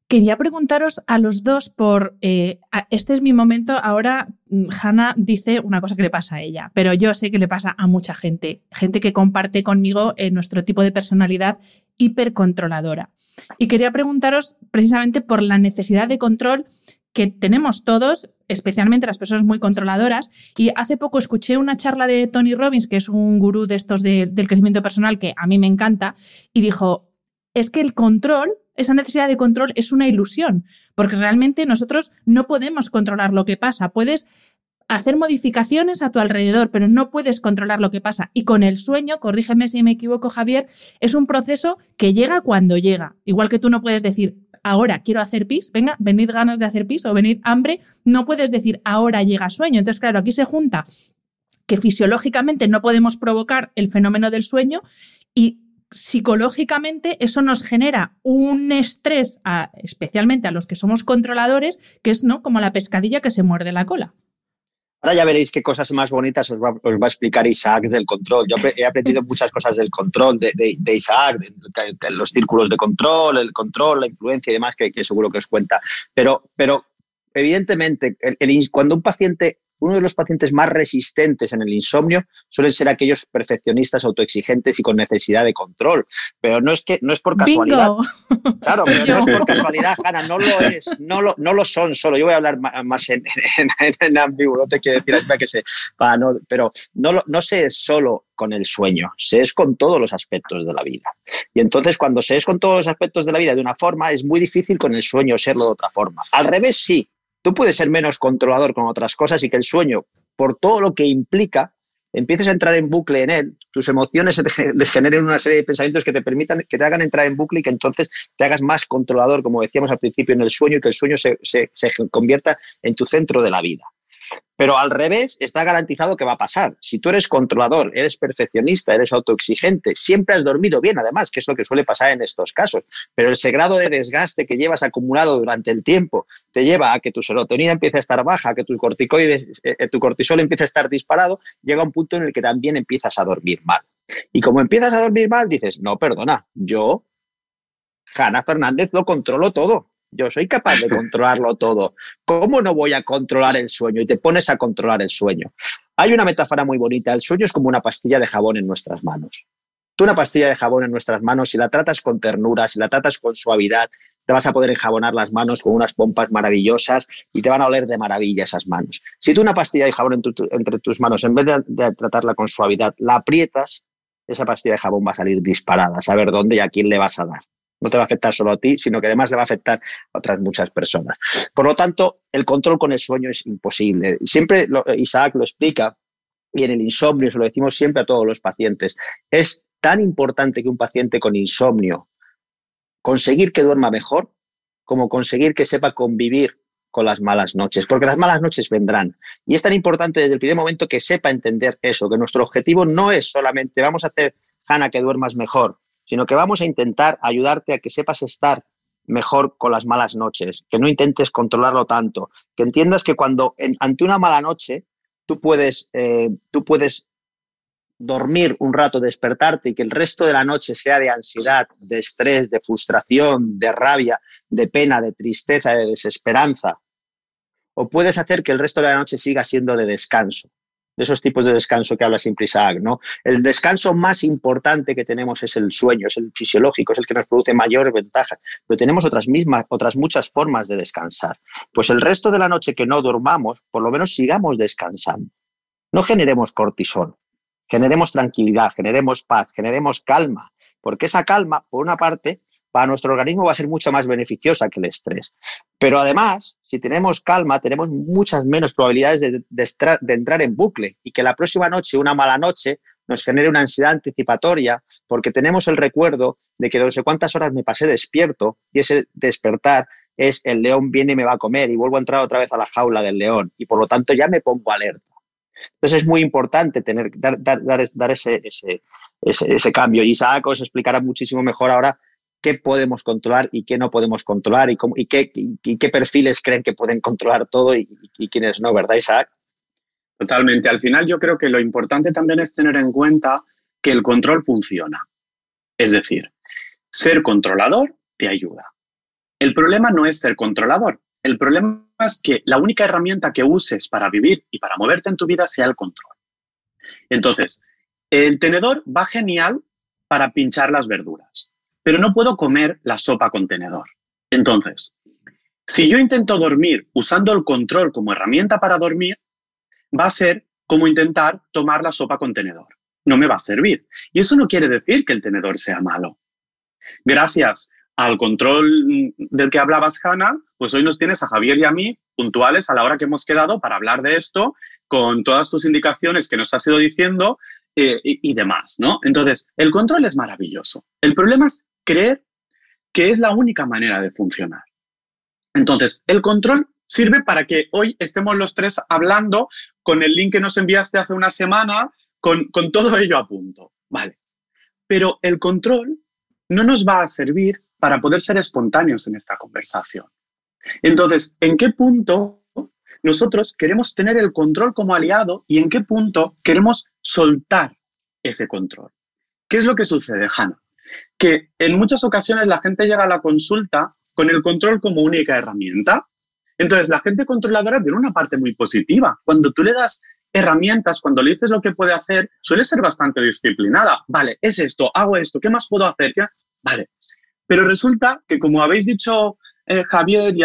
Quería preguntaros a los dos por, eh, este es mi momento, ahora mm, Hannah dice una cosa que le pasa a ella, pero yo sé que le pasa a mucha gente, gente que comparte conmigo eh, nuestro tipo de personalidad hipercontroladora. Y quería preguntaros precisamente por la necesidad de control que tenemos todos, especialmente las personas muy controladoras. Y hace poco escuché una charla de Tony Robbins, que es un gurú de estos del crecimiento personal que a mí me encanta, y dijo, es que el control, esa necesidad de control es una ilusión, porque realmente nosotros no podemos controlar lo que pasa. Puedes hacer modificaciones a tu alrededor, pero no puedes controlar lo que pasa. Y con el sueño, corrígeme si me equivoco, Javier, es un proceso que llega cuando llega. Igual que tú no puedes decir, ahora quiero hacer pis, venga, venid ganas de hacer pis o venid hambre, no puedes decir ahora llega sueño. Entonces, claro, aquí se junta que fisiológicamente no podemos provocar el fenómeno del sueño y psicológicamente eso nos genera un estrés, especialmente a los que somos controladores, que es ¿no? como la pescadilla que se muerde la cola. Ahora ya veréis qué cosas más bonitas os va, a explicar Isaac del control. Yo he aprendido muchas cosas del control de, Isaac, de, los círculos de control, el control, la influencia y demás, que, seguro que os cuenta. Pero, pero evidentemente, cuando un paciente uno de los pacientes más resistentes en el insomnio suelen ser aquellos perfeccionistas autoexigentes y con necesidad de control. Pero no es que no es por casualidad. Claro, pero no es por casualidad, Hanna, no lo es, no lo, no lo son solo. Yo voy a hablar más en, en, ambiguo, no te quiero decir que se, no, pero no, no se es solo con el sueño, se es con todos los aspectos de la vida. Y entonces cuando se es con todos los aspectos de la vida de una forma, es muy difícil con el sueño serlo de otra forma. Al revés, sí, tú puedes ser menos controlador con otras cosas y que el sueño, por todo lo que implica, empieces a entrar en bucle en él, tus emociones (laughs) generen una serie de pensamientos que te permitan, que te hagan entrar en bucle y que entonces te hagas más controlador, como decíamos al principio, en el sueño y que el sueño se, se convierta en tu centro de la vida. Pero al revés, está garantizado que va a pasar. Si tú eres controlador, eres perfeccionista, eres autoexigente, siempre has dormido bien, además, que es lo que suele pasar en estos casos. Pero ese grado de desgaste que llevas acumulado durante el tiempo te lleva a que tu serotonina empiece a estar baja, que tu, corticoide, eh, eh, tu cortisol empiece a estar disparado, llega un punto en el que también empiezas a dormir mal. Y como empiezas a dormir mal, dices, no, perdona, yo, Hanna Fernández, lo controlo todo yo soy capaz de controlarlo todo. ¿Cómo no voy a controlar el sueño? Y te pones a controlar el sueño. Hay una metáfora muy bonita. El sueño es como una pastilla de jabón en nuestras manos. Tú una pastilla de jabón en nuestras manos, si la tratas con ternura, si la tratas con suavidad, te vas a poder enjabonar las manos con unas pompas maravillosas y te van a oler de maravilla esas manos. Si tú una pastilla de jabón entre tus manos, en vez de, de, tratarla con suavidad, la aprietas, esa pastilla de jabón va a salir disparada, a saber dónde y a quién le vas a dar no te va a afectar solo a ti, sino que además le va a afectar a otras muchas personas. Por lo tanto, el control con el sueño es imposible. Siempre Isaac lo explica y en el insomnio, se lo decimos siempre a todos los pacientes, es tan importante que un paciente con insomnio conseguir que duerma mejor como conseguir que sepa convivir con las malas noches, porque las malas noches vendrán. Y es tan importante desde el primer momento que sepa entender eso, que nuestro objetivo no es solamente vamos a hacer, Hanna, que duermas mejor, sino que vamos a intentar ayudarte a que sepas estar mejor con las malas noches, que no intentes controlarlo tanto, que entiendas que cuando ante una mala noche tú puedes, eh, tú puedes dormir un rato, despertarte y que el resto de la noche sea de ansiedad, de estrés, de frustración, de rabia, de pena, de tristeza, de desesperanza. O puedes hacer que el resto de la noche siga siendo de descanso de esos tipos de descanso que habla siempre Isaac, ¿no? El descanso más importante que tenemos es el sueño, es el fisiológico, es el que nos produce mayor ventaja, pero tenemos otras mismas, otras muchas formas de descansar. Pues el resto de la noche que no dormamos, por lo menos sigamos descansando. No generemos cortisol, generemos tranquilidad, generemos paz, generemos calma, porque esa calma, por una parte, para nuestro organismo va a ser mucho más beneficiosa que el estrés. Pero además, si tenemos calma, tenemos muchas menos probabilidades de, entrar en bucle y que la próxima noche, una mala noche, nos genere una ansiedad anticipatoria porque tenemos el recuerdo de que no sé cuántas horas me pasé despierto y ese despertar es el león viene y me va a comer y vuelvo a entrar otra vez a la jaula del león y por lo tanto ya me pongo alerta. Entonces es muy importante tener, dar, dar, ese, ese, ese, cambio. Isaac os explicará muchísimo mejor ahora qué podemos controlar y qué no podemos controlar y, qué, qué, perfiles creen que pueden controlar todo y quiénes no, ¿verdad, Isaac? Totalmente. Al final yo creo que lo importante también es tener en cuenta que el control funciona. Es decir, ser controlador te ayuda. El problema no es ser controlador. El problema es que la única herramienta que uses para vivir y para moverte en tu vida sea el control. Entonces, el tenedor va genial para pinchar las verduras pero no puedo comer la sopa contenedor. Entonces, si yo intento dormir usando el control como herramienta para dormir, va a ser como intentar tomar la sopa contenedor. No me va a servir. Y eso no quiere decir que el tenedor sea malo. Gracias al control del que hablabas, Hanna, pues hoy nos tienes a Javier y a mí puntuales a la hora que hemos quedado para hablar de esto, con todas tus indicaciones que nos has ido diciendo eh, y, y, demás, ¿no? Entonces, el control es maravilloso. El problema es creer que es la única manera de funcionar. Entonces, el control sirve para que hoy estemos los tres hablando con el link que nos enviaste hace una semana, con, todo ello a punto. Vale. Pero el control no nos va a servir para poder ser espontáneos en esta conversación. Entonces, ¿en qué punto nosotros queremos tener el control como aliado y en qué punto queremos soltar ese control? ¿Qué es lo que sucede, Hanna? Que en muchas ocasiones la gente llega a la consulta con el control como única herramienta Entonces, la gente controladora tiene una parte muy positiva. Cuando tú le das herramientas, cuando le dices lo que puede hacer, suele ser bastante disciplinada. Vale, es esto, hago esto, ¿qué más puedo hacer? Vale. Pero resulta que, como habéis dicho eh, Javier y,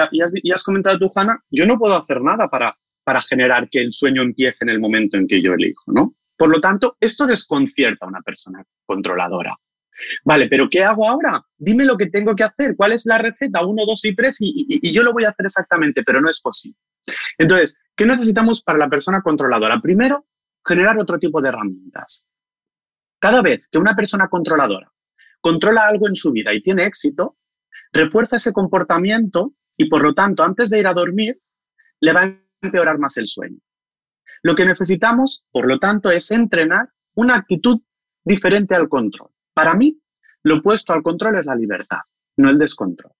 has, comentado tú, Hanna, yo no puedo hacer nada para, para generar que el sueño empiece en el momento en que yo elijo, ¿no? Por lo tanto, esto desconcierta a una persona controladora. Vale, pero ¿qué hago ahora? Dime lo que tengo que hacer, cuál es la receta, uno, dos y tres, y, yo lo voy a hacer exactamente, pero no es posible. Entonces, ¿qué necesitamos para la persona controladora? Primero, generar otro tipo de herramientas. Cada vez que una persona controladora controla algo en su vida y tiene éxito, refuerza ese comportamiento y por lo tanto, antes de ir a dormir, le va a empeorar más el sueño. Lo que necesitamos, por lo tanto, es entrenar una actitud diferente al control. Para mí, lo opuesto al control es la libertad, no el descontrol.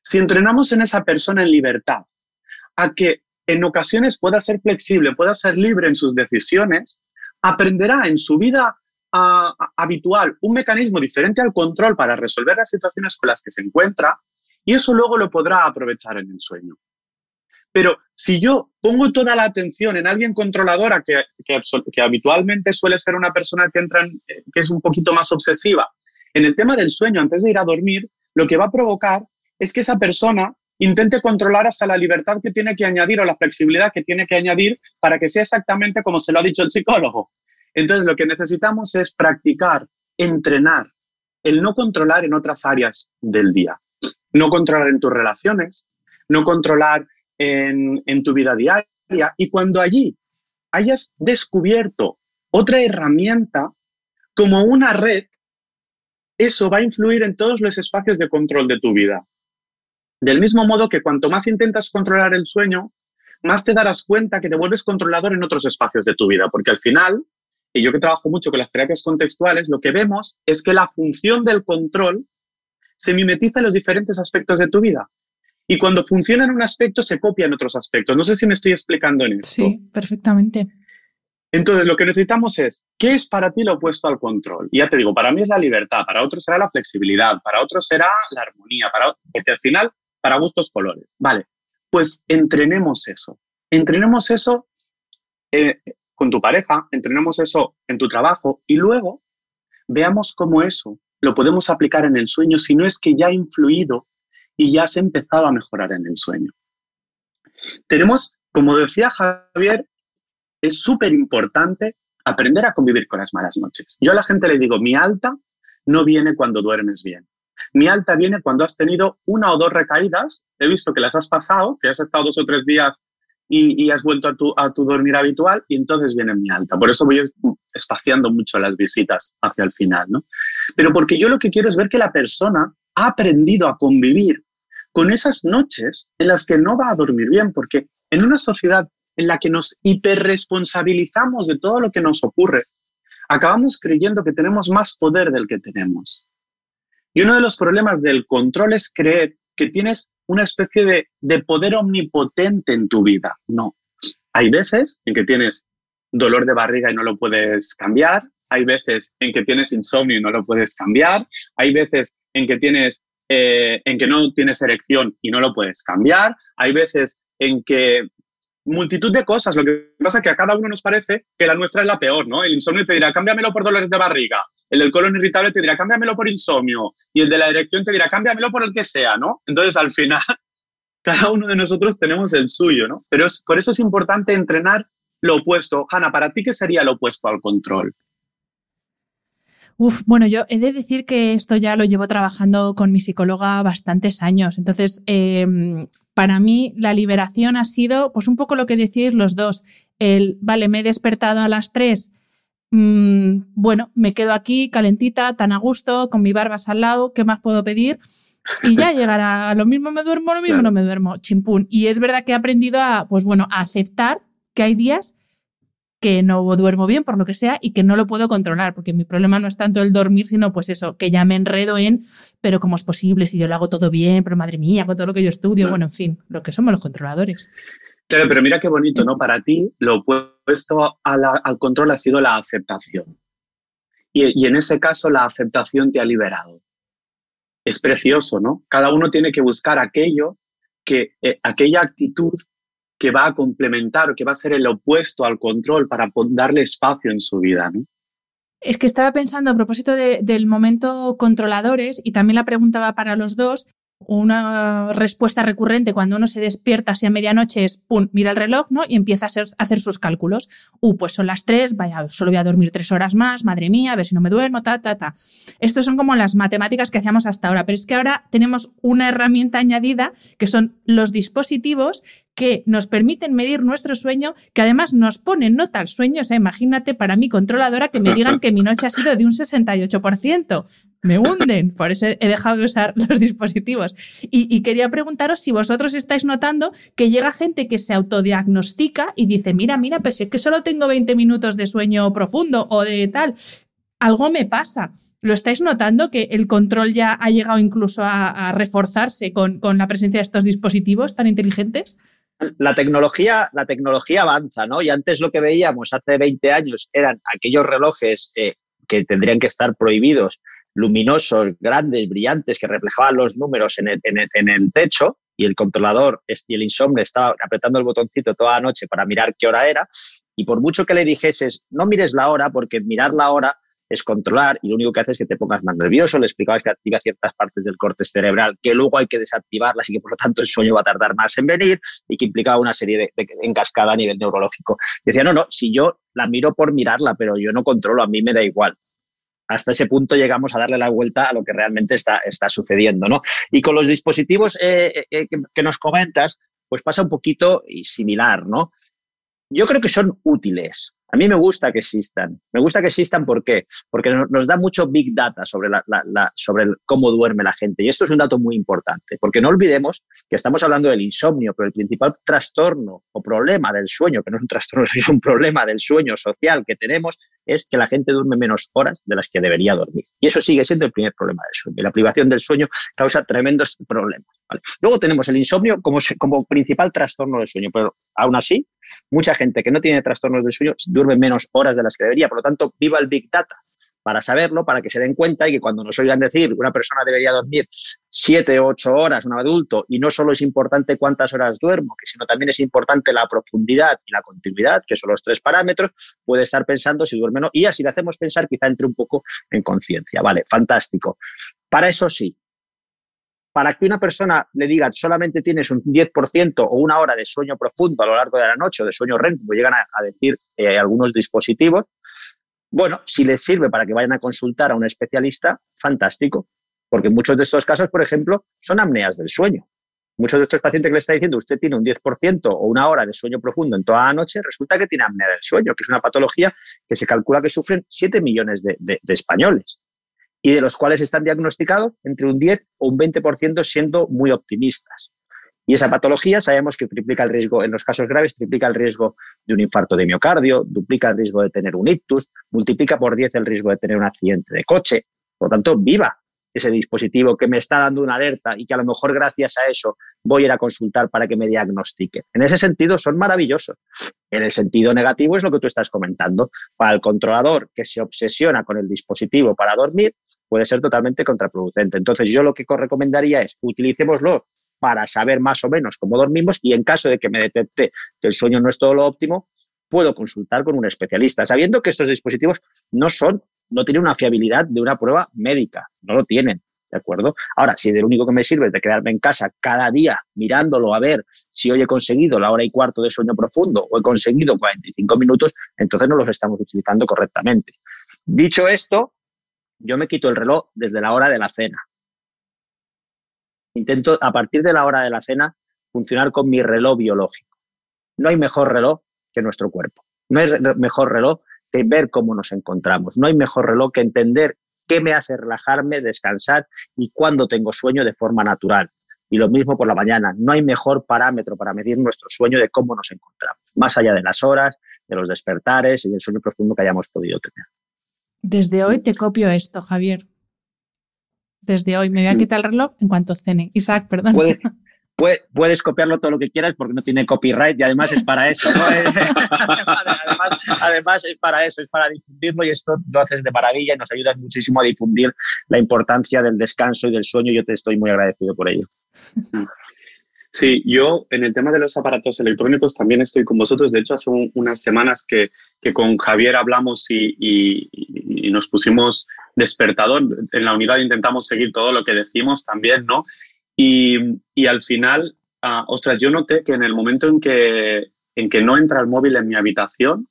Si entrenamos en esa persona en libertad, a que en ocasiones pueda ser flexible, pueda ser libre en sus decisiones, aprenderá en su vida habitual un mecanismo diferente al control para resolver las situaciones con las que se encuentra y eso luego lo podrá aprovechar en el sueño. Pero si yo pongo toda la atención en alguien controladora, que, que, habitualmente suele ser una persona que, entra eh, que es un poquito más obsesiva, en el tema del sueño, antes de ir a dormir, lo que va a provocar es que esa persona intente controlar hasta la libertad que tiene que añadir o la flexibilidad que tiene que añadir para que sea exactamente como se lo ha dicho el psicólogo. Entonces, lo que necesitamos es practicar, entrenar, el no controlar en otras áreas del día. No controlar en tus relaciones, no controlar en, tu vida diaria y cuando allí hayas descubierto otra herramienta como una red, eso va a influir en todos los espacios de control de tu vida. Del mismo modo que cuanto más intentas controlar el sueño, más te darás cuenta que te vuelves controlador en otros espacios de tu vida, porque al final, y yo que trabajo mucho con las terapias contextuales, lo que vemos es que la función del control se mimetiza en los diferentes aspectos de tu vida. Y cuando funciona en un aspecto, se copia en otros aspectos. No sé si me estoy explicando en esto. Sí, perfectamente. Entonces, lo que necesitamos es, ¿qué es para ti lo opuesto al control? Y ya te digo, para mí es la libertad, para otros será la flexibilidad, para otros será la armonía, para, porque al final, para gustos colores. Vale, pues entrenemos eso. Entrenemos eso eh, con tu pareja, entrenemos eso en tu trabajo y luego veamos cómo eso lo podemos aplicar en el sueño si no es que ya ha influido y ya has empezado a mejorar en el sueño. Tenemos, como decía Javier, es súper importante aprender a convivir con las malas noches. Yo a la gente le digo, mi alta no viene cuando duermes bien. Mi alta viene cuando has tenido una o dos recaídas, he visto que las has pasado, que has estado dos o tres días y, has vuelto a tu, a tu dormir habitual y entonces viene mi alta. Por eso voy espaciando mucho las visitas hacia el final, ¿no? Pero porque yo lo que quiero es ver que la persona ha aprendido a convivir con esas noches en las que no va a dormir bien, porque en una sociedad en la que nos hiperresponsabilizamos de todo lo que nos ocurre, acabamos creyendo que tenemos más poder del que tenemos. Y uno de los problemas del control es creer que tienes una especie de, de poder omnipotente en tu vida. No. Hay veces en que tienes dolor de barriga y no lo puedes cambiar, hay veces en que tienes insomnio y no lo puedes cambiar, hay veces en que tienes eh, en que no tienes erección y no lo puedes cambiar. Hay veces en que multitud de cosas. Lo que pasa es que a cada uno nos parece que la nuestra es la peor, ¿no? El insomnio te dirá, cámbiamelo por dolores de barriga. El del colon irritable te dirá, cámbiamelo por insomnio. Y el de la erección te dirá, cámbiamelo por el que sea, ¿no? Entonces, al final, (laughs) cada uno de nosotros tenemos el suyo, ¿no? Pero por eso es importante entrenar lo opuesto. Hanna, ¿para ti qué sería lo opuesto al control? Uf, bueno, yo he de decir que esto ya lo llevo trabajando con mi psicóloga bastantes años. Entonces, em, para mí la liberación ha sido, pues un poco lo que decíais los dos. El, vale, me he despertado a las tres. Mm, bueno, me quedo aquí calentita, tan a gusto, con mi barbas al lado, ¿qué más puedo pedir? Y ya (laughs) llegará, lo mismo me duermo, lo mismo no me duermo, chimpún. Y es verdad que he aprendido a, pues bueno, a aceptar que hay días que no duermo bien por lo que sea y que no lo puedo controlar, porque mi problema no es tanto el dormir, sino pues eso, que ya me enredo en, pero cómo es posible si yo lo hago todo bien, pero madre mía, con todo lo que yo estudio, bueno, en fin, lo que somos los controladores. Claro, pero mira qué bonito, ¿no? Para ti lo opuesto al control ha sido la aceptación. Y, y en ese caso la aceptación te ha liberado. Es precioso, ¿no? Cada uno tiene que buscar aquello que eh, aquella actitud que va a complementar o que va a ser el opuesto al control para darle espacio en su vida. ¿no? Es que estaba pensando a propósito del momento controladores y también la preguntaba para los dos. Una respuesta recurrente cuando uno se despierta así a medianoche es, pum, mira el reloj, ¿no? Y empieza a hacer, sus cálculos. Uh, pues son las tres, vaya, solo voy a dormir tres horas más, madre mía, a ver si no me duermo, ta, ta, ta. Estos son como las matemáticas que hacíamos hasta ahora, pero es que ahora tenemos una herramienta añadida que son los dispositivos que nos permiten medir nuestro sueño, que además nos ponen nota al sueño. O sea, imagínate para mi controladora que me digan que mi noche ha sido de un 68%. Me hunden, por eso he dejado de usar (laughs) los dispositivos. Y, quería preguntaros si vosotros estáis notando que llega gente que se autodiagnostica y dice, mira, mira, pues es que solo tengo 20 minutos de sueño profundo o de tal. Algo me pasa. ¿Lo estáis notando que el control ya ha llegado incluso a, reforzarse con, con la presencia de estos dispositivos tan inteligentes? La tecnología, la tecnología avanza, ¿no? Y antes lo que veíamos hace 20 años eran aquellos relojes eh, que tendrían que estar prohibidos, luminosos, grandes, brillantes, que reflejaban los números en el, techo y el controlador y el insomnio estaba apretando el botoncito toda la noche para mirar qué hora era. Y por mucho que le dijeses, no mires la hora, porque mirar la hora es controlar y lo único que hace es que te pongas más nervioso. Le explicabas que activa ciertas partes del corte cerebral que luego hay que desactivarlas y que por lo tanto el sueño va a tardar más en venir y que implicaba una serie de, de en cascada a nivel neurológico. decía, no, no, si yo la miro por mirarla, pero yo no controlo, a mí me da igual. Hasta ese punto llegamos a darle la vuelta a lo que realmente está, está sucediendo, ¿no? Y con los dispositivos eh, eh, que, que nos comentas, pues pasa un poquito similar, ¿no? Yo creo que son útiles, a mí me gusta que existan. Me gusta que existan ¿por qué? porque nos da mucho big data sobre, la, sobre cómo duerme la gente. Y esto es un dato muy importante, porque no olvidemos que estamos hablando del insomnio, pero el principal trastorno o problema del sueño, que no es un trastorno, (laughs) es un problema del sueño social que tenemos, es que la gente duerme menos horas de las que debería dormir. Y eso sigue siendo el primer problema del sueño. Y la privación del sueño causa tremendos problemas. Luego tenemos el insomnio como, como principal trastorno del sueño, pero aún así, mucha gente que no tiene trastornos del sueño duerme menos horas de las que debería. Por lo tanto, viva el Big Data para saberlo, para que se den cuenta y que cuando nos oigan decir una persona debería dormir siete o ocho horas, un adulto, y no solo es importante cuántas horas duermo, sino también es importante la profundidad y la continuidad, que son los tres parámetros, puede estar pensando si duerme o no, y así le hacemos pensar, quizá entre un poco en conciencia. Vale, fantástico. Para eso sí, para que una persona le diga solamente tienes un 10% o una hora de sueño profundo a lo largo de la noche o de sueño REM, como llegan a, decir eh, algunos dispositivos, bueno, si les sirve para que vayan a consultar a un especialista, fantástico, porque muchos de estos casos, por ejemplo, son apneas del sueño. Muchos de estos pacientes que le está diciendo usted tiene un 10% o una hora de sueño profundo en toda la noche, resulta que tiene apnea del sueño, que es una patología que se calcula que sufren 7 millones de españoles y de los cuales están diagnosticados entre un 10 o un 20% siendo muy optimistas. Y esa patología sabemos que triplica el riesgo, en los casos graves, triplica el riesgo de un infarto de miocardio, duplica el riesgo de tener un ictus, multiplica por 10 el riesgo de tener un accidente de coche. Por lo tanto, viva ese dispositivo que me está dando una alerta y que a lo mejor gracias a eso voy a ir a consultar para que me diagnostique. En ese sentido son maravillosos. En el sentido negativo es lo que tú estás comentando. Para el controlador que se obsesiona con el dispositivo para dormir puede ser totalmente contraproducente. Entonces yo lo que recomendaría es utilicémoslo para saber más o menos cómo dormimos y en caso de que me detecte que el sueño no es todo lo óptimo, puedo consultar con un especialista, sabiendo que estos dispositivos no son no tiene una fiabilidad de una prueba médica, no lo tienen. ¿De acuerdo? Ahora, si de lo único que me sirve es de quedarme en casa cada día mirándolo a ver si hoy he conseguido la hora y cuarto de sueño profundo o he conseguido 45 minutos, entonces no los estamos utilizando correctamente. Dicho esto, yo me quito el reloj desde la hora de la cena. Intento, a partir de la hora de la cena, funcionar con mi reloj biológico. No hay mejor reloj que nuestro cuerpo. No hay mejor reloj que ver cómo nos encontramos. No hay mejor reloj que entender qué me hace relajarme, descansar y cuándo tengo sueño de forma natural. Y lo mismo por la mañana. No hay mejor parámetro para medir nuestro sueño de cómo nos encontramos, más allá de las horas, de los despertares y del sueño profundo que hayamos podido tener. Desde hoy te copio esto, Javier. Desde hoy me voy a quitar el reloj en cuanto cene. Isaac, perdón. (laughs) puedes copiarlo todo lo que quieras porque no tiene copyright y además es para eso. (laughs) además, es para eso, es para difundirlo y esto lo haces de maravilla y nos ayudas muchísimo a difundir la importancia del descanso y del sueño. Yo te estoy muy agradecido por ello. Sí, yo en el tema de los aparatos electrónicos también estoy con vosotros. De hecho, hace unas semanas que, con Javier hablamos y, nos pusimos despertador. En la unidad intentamos seguir todo lo que decimos también, ¿no? Y, al final, ah, ostras, yo noté que en el momento en que, en que no entra el móvil en mi habitación,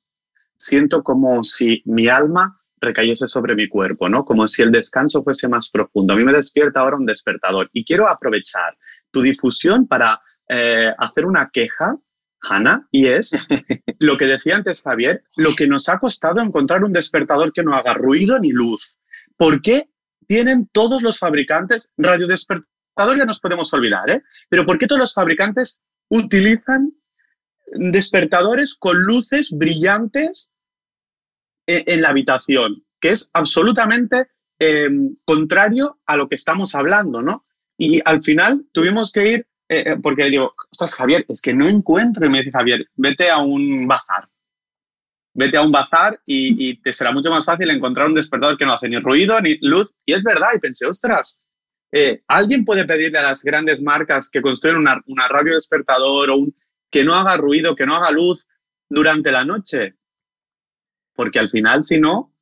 siento como si mi alma recayese sobre mi cuerpo, ¿no? Como si el descanso fuese más profundo. A mí me despierta ahora un despertador y quiero aprovechar tu difusión para eh, hacer una queja, Hanna, y es (laughs) lo que decía antes Javier, lo que nos ha costado encontrar un despertador que no haga ruido ni luz. ¿Por qué tienen todos los fabricantes Ya nos podemos olvidar, ¿eh? Pero ¿por qué todos los fabricantes utilizan despertadores con luces brillantes en, la habitación? Que es absolutamente eh, contrario a lo que estamos hablando, ¿no? Y al final tuvimos que ir, eh, eh, porque le digo, ostras, Javier, es que no encuentro. Y me dice Javier, vete a un bazar. Vete a un bazar y, te será mucho más fácil encontrar un despertador que no hace ni ruido ni luz. Y es verdad. Y pensé, ostras, eh, ¿alguien puede pedirle a las grandes marcas que construyan una, radio despertador o que no haga ruido, que no haga luz durante la noche? Porque al final, si no.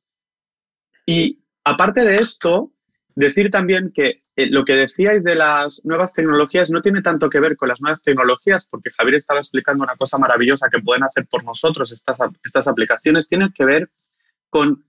Y aparte de esto, Decir también que eh, lo que decíais de las nuevas tecnologías no tiene tanto que ver con las nuevas tecnologías, porque Javier estaba explicando una cosa maravillosa que pueden hacer por nosotros estas, estas aplicaciones, tiene que ver con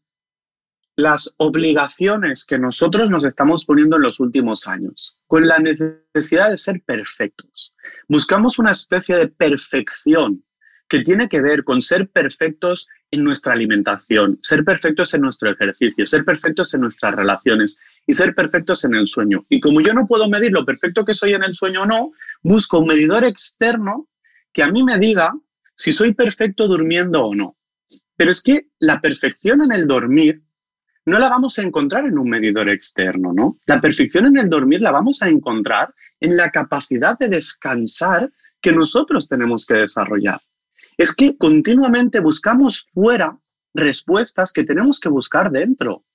las obligaciones que nosotros nos estamos poniendo en los últimos años, con la necesidad de ser perfectos. Buscamos una especie de perfección que tiene que ver con ser perfectos en nuestra alimentación, ser perfectos en nuestro ejercicio, ser perfectos en nuestras relaciones y ser perfectos en el sueño. Y como yo no puedo medir lo perfecto que soy en el sueño o no, busco un medidor externo que a mí me diga si soy perfecto durmiendo o no. Pero es que la perfección en el dormir no la vamos a encontrar en un medidor externo, ¿no? La perfección en el dormir la vamos a encontrar en la capacidad de descansar que nosotros tenemos que desarrollar es que continuamente buscamos fuera respuestas que tenemos que buscar dentro.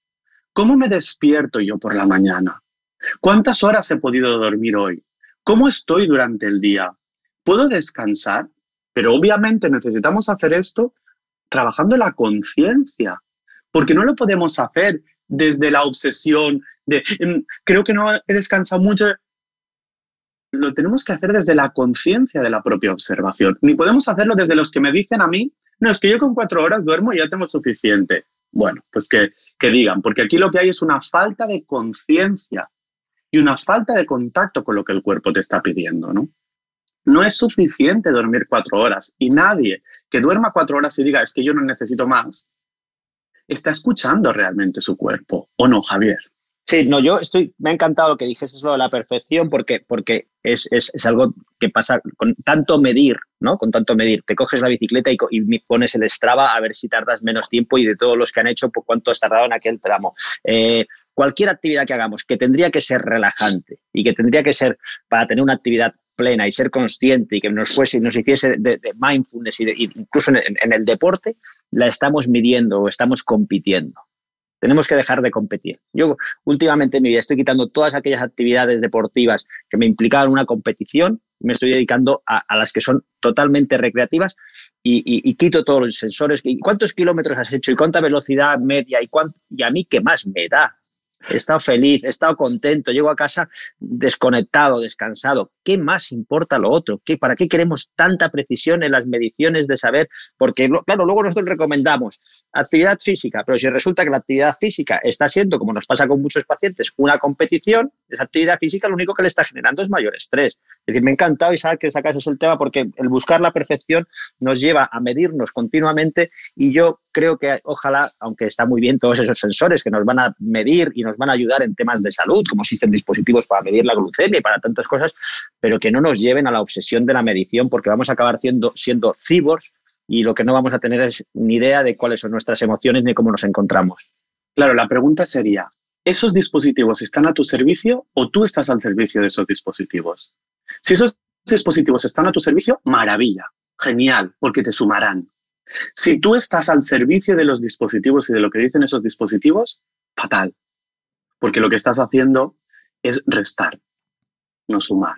¿Cómo me despierto yo por la mañana? ¿Cuántas horas he podido dormir hoy? ¿Cómo estoy durante el día? ¿Puedo descansar? Pero obviamente necesitamos hacer esto trabajando la conciencia, porque no lo podemos hacer desde la obsesión de mm, creo que no he descansado mucho, lo tenemos que hacer desde la conciencia de la propia observación. Ni podemos hacerlo desde los que me dicen a mí, no, es que yo con cuatro horas duermo y ya tengo suficiente. Bueno, pues que, que digan, porque aquí lo que hay es una falta de conciencia y una falta de contacto con lo que el cuerpo te está pidiendo, ¿no? No es suficiente dormir cuatro horas y nadie que duerma cuatro horas y diga, es que yo no necesito más, está escuchando realmente su cuerpo, ¿o no, Javier? Sí, no, yo estoy, me ha encantado lo que dijiste, es de la perfección, porque, porque es, es, es, algo que pasa con tanto medir, ¿no? Con tanto medir. Te coges la bicicleta y, y, pones el Strava a ver si tardas menos tiempo y de todos los que han hecho, por cuánto has tardado en aquel tramo. Eh, cualquier actividad que hagamos que tendría que ser relajante y que tendría que ser para tener una actividad plena y ser consciente y que nos fuese nos hiciese de, mindfulness y incluso en el deporte, la estamos midiendo o estamos compitiendo. Tenemos que dejar de competir. Yo últimamente en mi vida estoy quitando todas aquellas actividades deportivas que me implicaban una competición, me estoy dedicando a, las que son totalmente recreativas y, quito todos los sensores. ¿Cuántos kilómetros has hecho y cuánta velocidad media y, y a mí qué más me da? He estado feliz, he estado contento, llego a casa desconectado, descansado. ¿Qué más importa lo otro? ¿Qué, ¿Para qué queremos tanta precisión en las mediciones de saber? Porque, claro, luego nosotros recomendamos actividad física, pero si resulta que la actividad física está siendo, como nos pasa con muchos pacientes, una competición, esa actividad física lo único que le está generando es mayor estrés. Es decir, me ha encantado y saber que sacas el tema porque el buscar la perfección nos lleva a medirnos continuamente y yo creo que ojalá, aunque está muy bien todos esos sensores que nos van a medir y nos van a ayudar en temas de salud, como existen dispositivos para medir la glucemia y para tantas cosas, pero que no nos lleven a la obsesión de la medición porque vamos a acabar siendo, siendo cyborgs y lo que no vamos a tener es ni idea de cuáles son nuestras emociones ni cómo nos encontramos. Claro, la pregunta sería, ¿esos dispositivos están a tu servicio o tú estás al servicio de esos dispositivos? Si esos dispositivos están a tu servicio, maravilla, genial, porque te sumarán. Si tú estás al servicio de los dispositivos y de lo que dicen esos dispositivos, fatal, porque lo que estás haciendo es restar, no sumar.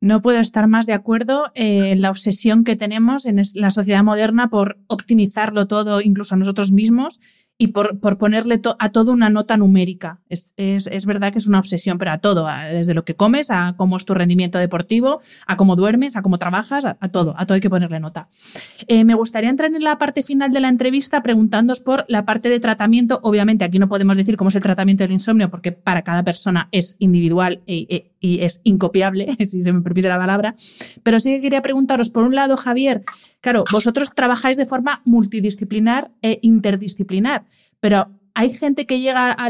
No puedo estar más de acuerdo en la obsesión que tenemos en la sociedad moderna por optimizarlo todo, incluso a nosotros mismos, y por, por ponerle a todo una nota numérica. Es, es, es, verdad que es una obsesión, pero a todo, desde lo que comes, a cómo es tu rendimiento deportivo, a cómo duermes, a cómo trabajas, a, todo, a todo hay que ponerle nota. Eh, me gustaría entrar en la parte final de la entrevista preguntándoos por la parte de tratamiento. Obviamente aquí no podemos decir cómo es el tratamiento del insomnio porque para cada persona es individual e, e, y es incopiable, (laughs) si se me permite la palabra, pero sí que quería preguntaros, por un lado, Javier, claro, vosotros trabajáis de forma multidisciplinar e interdisciplinar, pero hay gente que llega a,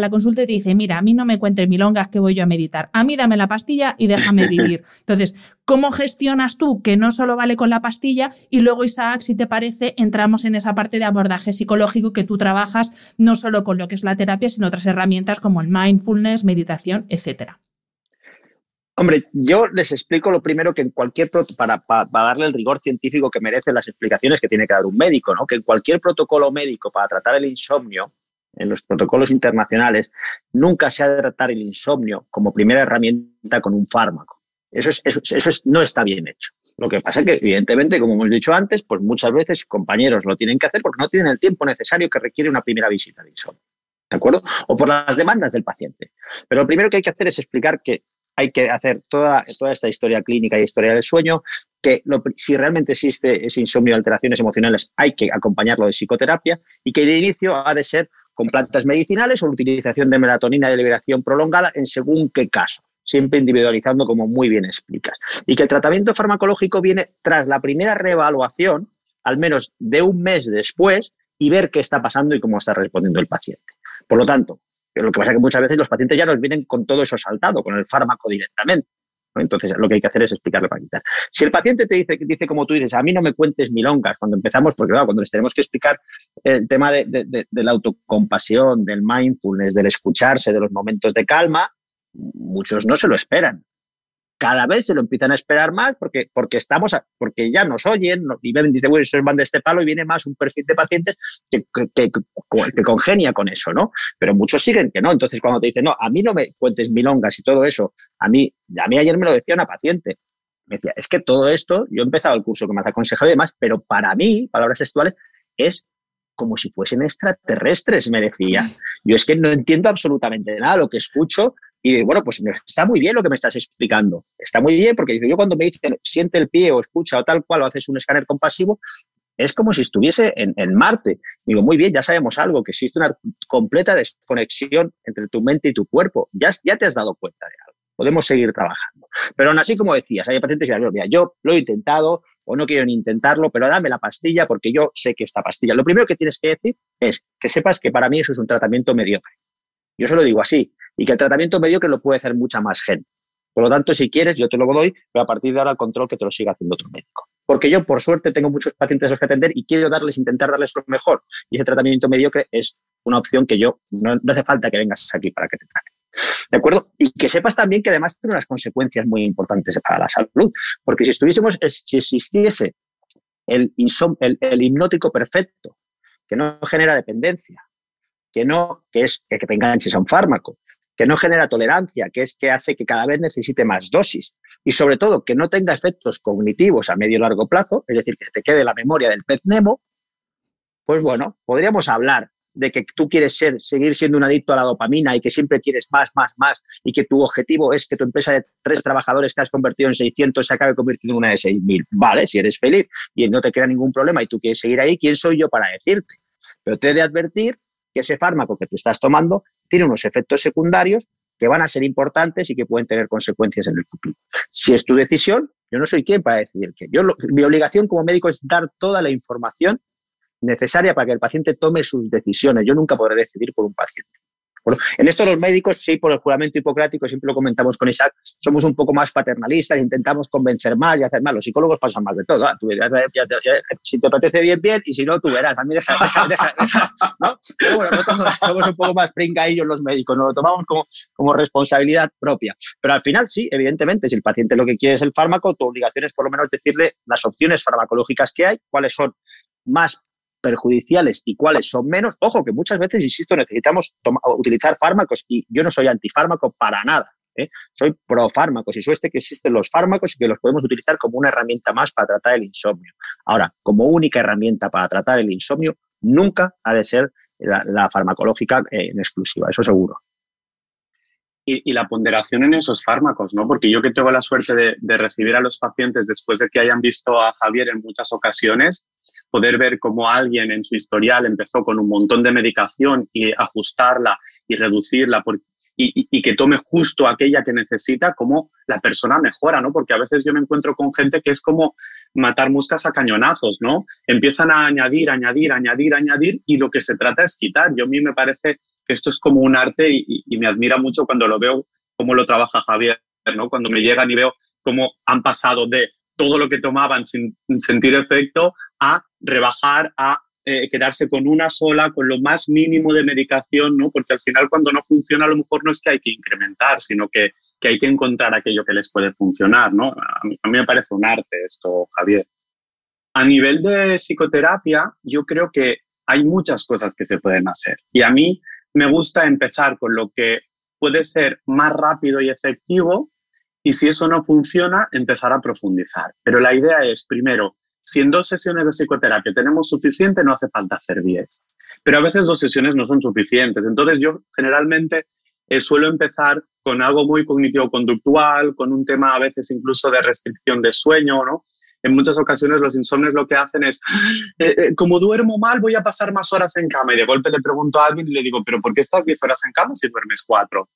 la consulta y te dice, mira, a mí no me cuentes milongas que voy yo a meditar, a mí dame la pastilla y déjame (laughs) vivir. Entonces, ¿cómo gestionas tú que no solo vale con la pastilla? Y luego, Isaac, si te parece, entramos en esa parte de abordaje psicológico que tú trabajas no solo con lo que es la terapia, sino otras herramientas como el mindfulness, meditación, etcétera. Hombre, yo les explico lo primero que en cualquier para, para, darle el rigor científico que merecen las explicaciones que tiene que dar un médico, ¿no? Que en cualquier protocolo médico para tratar el insomnio, en los protocolos internacionales, nunca se ha de tratar el insomnio como primera herramienta con un fármaco. Eso, es, eso, es, no está bien hecho. Lo que pasa es que, evidentemente, como hemos dicho antes, pues muchas veces compañeros lo tienen que hacer porque no tienen el tiempo necesario que requiere una primera visita de insomnio. ¿De acuerdo? O por las demandas del paciente. Pero lo primero que hay que hacer es explicar que hay que hacer toda, toda esta historia clínica y historia del sueño, que si realmente existe ese insomnio de alteraciones emocionales, hay que acompañarlo de psicoterapia y que el inicio ha de ser con plantas medicinales o la utilización de melatonina de liberación prolongada en según qué caso, siempre individualizando como muy bien explicas. Y que el tratamiento farmacológico viene tras la primera reevaluación, al menos de un mes después, y ver qué está pasando y cómo está respondiendo el paciente. Por lo tanto, lo que pasa es que muchas veces los pacientes ya nos vienen con todo eso saltado, con el fármaco directamente. Entonces, lo que hay que hacer es explicarle para quitar. Si el paciente te dice, dice, como tú dices, a mí no me cuentes milongas cuando empezamos, porque claro, cuando les tenemos que explicar el tema de la autocompasión, del mindfulness, del escucharse, de los momentos de calma, muchos no se lo esperan cada vez se lo empiezan a esperar más porque, porque estamos, porque ya nos oyen y ven, dice, bueno, eso van de este palo y viene más un perfil de pacientes que, que, que, congenia con eso, ¿no? Pero muchos siguen que no. Entonces, cuando te dicen, no, a mí no me cuentes milongas y todo eso, a mí, a mí ayer me lo decía una paciente. Me decía, es que todo esto, yo he empezado el curso que me has aconsejado y demás, pero para mí, palabras sexuales, es como si fuesen extraterrestres, me decía. Yo es que no entiendo absolutamente nada. Lo que escucho y bueno, pues está muy bien lo que me estás explicando. Está muy bien porque yo cuando me dicen siente el pie o escucha o tal cual o haces un escáner compasivo, es como si estuviese en, Marte. Digo, muy bien, ya sabemos algo, que existe una completa desconexión entre tu mente y tu cuerpo. Ya, ya te has dado cuenta de algo. Podemos seguir trabajando. Pero aún así, como decías, hay pacientes que dicen, yo lo he intentado o no quiero ni intentarlo, pero dame la pastilla porque yo sé que esta pastilla. Lo primero que tienes que decir es que sepas que para mí eso es un tratamiento mediocre. Yo se lo digo así y que el tratamiento mediocre lo puede hacer mucha más gente. Por lo tanto, si quieres, yo te lo doy, pero a partir de ahora el control que te lo siga haciendo otro médico. Porque yo, por suerte, tengo muchos pacientes a los que atender y quiero darles, intentar darles lo mejor. Y ese tratamiento mediocre es una opción que yo, no, hace falta que vengas aquí para que te trate. ¿De acuerdo? Y que sepas también que además tiene unas consecuencias muy importantes para la salud. Porque si estuviésemos, si existiese el, el, el hipnótico perfecto, que no genera dependencia, que no, que es que te enganches a un fármaco, que no genera tolerancia, que es que hace que cada vez necesite más dosis y sobre todo que no tenga efectos cognitivos a medio y largo plazo, es decir, que te quede la memoria del pez Nemo, pues bueno, podríamos hablar de que tú quieres ser, seguir siendo un adicto a la dopamina y que siempre quieres más, más, más y que tu objetivo es que tu empresa de tres trabajadores que has convertido en 600 se acabe convirtiendo en una de 6.000. Vale, si eres feliz y no te crea ningún problema y tú quieres seguir ahí, ¿quién soy yo para decirte? Pero te he de advertir ese fármaco que te estás tomando tiene unos efectos secundarios que van a ser importantes y que pueden tener consecuencias en el futuro. Si es tu decisión, yo no soy quien para decidir que. Yo, mi obligación como médico es dar toda la información necesaria para que el paciente tome sus decisiones. Yo nunca podré decidir por un paciente en esto los médicos, sí, por el juramento hipocrático, siempre lo comentamos con Isaac, somos un poco más paternalistas, intentamos convencer más y hacer más. Los psicólogos pasan más de todo. ¿ah? si te apetece bien, bien, y si no, tú verás. A mí deja, deja, deja, bueno, nosotros somos un poco más pringaillos los médicos, nos lo tomamos como, como responsabilidad propia. Pero al final, sí, evidentemente, si el paciente lo que quiere es el fármaco, tu obligación es por lo menos decirle las opciones farmacológicas que hay, cuáles son más perjudiciales y cuáles son menos. Ojo, que muchas veces, insisto, necesitamos utilizar fármacos y yo no soy antifármaco para nada. ¿eh? soy pro fármacos y soy este que existen los fármacos y que los podemos utilizar como una herramienta más para tratar el insomnio. Ahora, como única herramienta para tratar el insomnio, nunca ha de ser la, farmacológica eh, en exclusiva, eso seguro. Y, la ponderación en esos fármacos, ¿no? Porque yo que tengo la suerte de, de recibir a los pacientes después de que hayan visto a Javier en muchas ocasiones, poder ver cómo alguien en su historial empezó con un montón de medicación y ajustarla y reducirla y, que tome justo aquella que necesita, cómo la persona mejora, ¿no? Porque a veces yo me encuentro con gente que es como matar moscas a cañonazos, ¿no? Empiezan a añadir, añadir, añadir, añadir y lo que se trata es quitar. Yo a mí me parece que esto es como un arte y, y me admira mucho cuando lo veo, cómo lo trabaja Javier, ¿no? Cuando me llegan y veo cómo han pasado de todo lo que tomaban sin sentir efecto a rebajar, a eh, quedarse con una sola, con lo más mínimo de medicación, ¿no? Porque al final cuando no funciona a lo mejor no es que hay que incrementar, sino que, que hay que encontrar aquello que les puede funcionar, ¿no? A mí, a mí me parece un arte esto, Javier. A nivel de psicoterapia, yo creo que hay muchas cosas que se pueden hacer. Y a mí me gusta empezar con lo que puede ser más rápido y efectivo y si eso no funciona, empezar a profundizar. Pero la idea es, primero, si en dos sesiones de psicoterapia tenemos suficiente, no hace falta hacer diez. Pero a veces dos sesiones no son suficientes. Entonces yo generalmente eh, suelo empezar con algo muy cognitivo-conductual, con un tema a veces incluso de restricción de sueño, ¿no? En muchas ocasiones los insomnes lo que hacen es, eh, eh, como duermo mal, voy a pasar más horas en cama. Y de golpe le pregunto a alguien y le digo, pero ¿por qué estás diez horas en cama si duermes cuatro?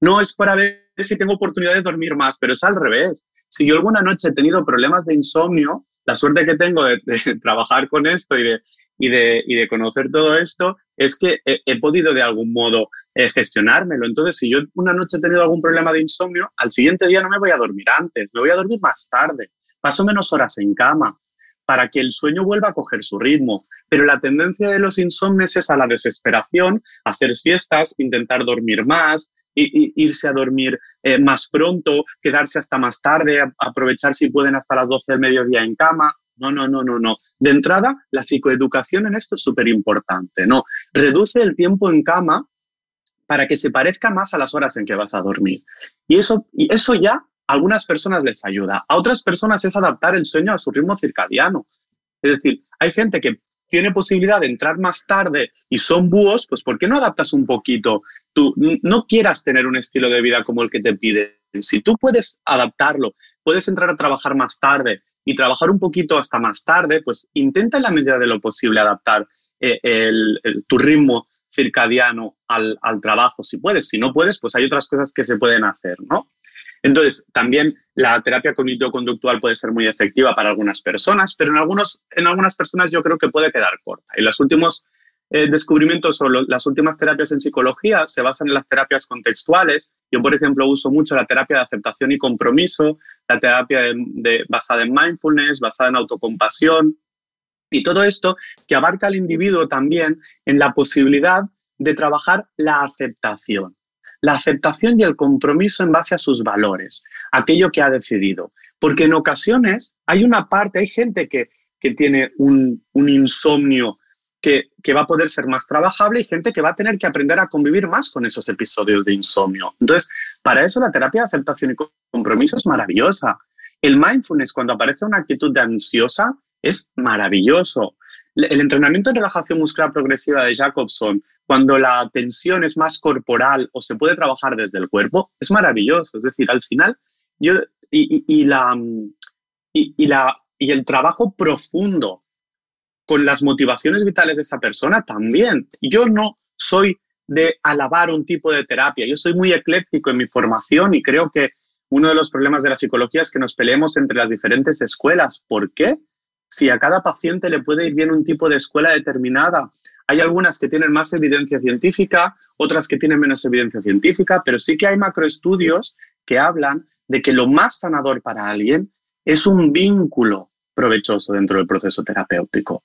No es para si tengo oportunidad de dormir más, pero es al revés. Si yo alguna noche he tenido problemas de insomnio, la suerte que tengo de, (laughs) trabajar con esto y de, y de, y de, conocer todo esto es que he, podido de algún modo eh, gestionármelo. Entonces, si yo una noche he tenido algún problema de insomnio, al siguiente día no me voy a dormir antes, me voy a dormir más tarde, paso menos horas en cama para que el sueño vuelva a coger su ritmo. Pero la tendencia de los insomnes es a la desesperación, hacer siestas, intentar dormir más, irse a dormir eh, más pronto, quedarse hasta más tarde, aprovechar si pueden hasta las 12 del mediodía en cama. No, no, no, no, no. De entrada, la psicoeducación en esto es súper importante, ¿no? Reduce el tiempo en cama para que se parezca más a las horas en que vas a dormir. Y eso, y eso ya a algunas personas les ayuda. A otras personas es adaptar el sueño a su ritmo circadiano. Es decir, hay gente que tiene posibilidad de entrar más tarde y son búhos, pues ¿por qué no adaptas un poquito? Tú no quieras tener un estilo de vida como el que te piden. Si tú puedes adaptarlo, puedes entrar a trabajar más tarde y trabajar un poquito hasta más tarde, pues intenta en la medida de lo posible adaptar eh, tu ritmo circadiano al, trabajo, si puedes. Si no puedes, pues hay otras cosas que se pueden hacer, ¿no? Entonces, también la terapia cognitivo-conductual puede ser muy efectiva para algunas personas, pero en, en algunas personas yo creo que puede quedar corta. Y los últimos eh, descubrimientos o las últimas terapias en psicología se basan en las terapias contextuales. Yo, por ejemplo, uso mucho la terapia de aceptación y compromiso, la terapia basada en mindfulness, basada en autocompasión, y todo esto que abarca al individuo también en la posibilidad de trabajar la aceptación la aceptación y el compromiso en base a sus valores, aquello que ha decidido. Porque en ocasiones hay una parte, hay gente que, tiene un, insomnio que, va a poder ser más trabajable y gente que va a tener que aprender a convivir más con esos episodios de insomnio. Entonces, para eso la terapia de aceptación y compromiso es maravillosa. El mindfulness, cuando aparece una actitud de ansiosa, es maravilloso. El entrenamiento en relajación muscular progresiva de Jacobson, cuando la tensión es más corporal o se puede trabajar desde el cuerpo, es maravilloso. Es decir, al final, yo, y, la, y, la, y el trabajo profundo con las motivaciones vitales de esa persona también. Yo no soy de alabar un tipo de terapia, yo soy muy ecléctico en mi formación y creo que uno de los problemas de la psicología es que nos peleemos entre las diferentes escuelas. ¿Por qué? si a cada paciente le puede ir bien un tipo de escuela determinada. Hay algunas que tienen más evidencia científica, otras que tienen menos evidencia científica, pero sí que hay macroestudios que hablan de que lo más sanador para alguien es un vínculo provechoso dentro del proceso terapéutico.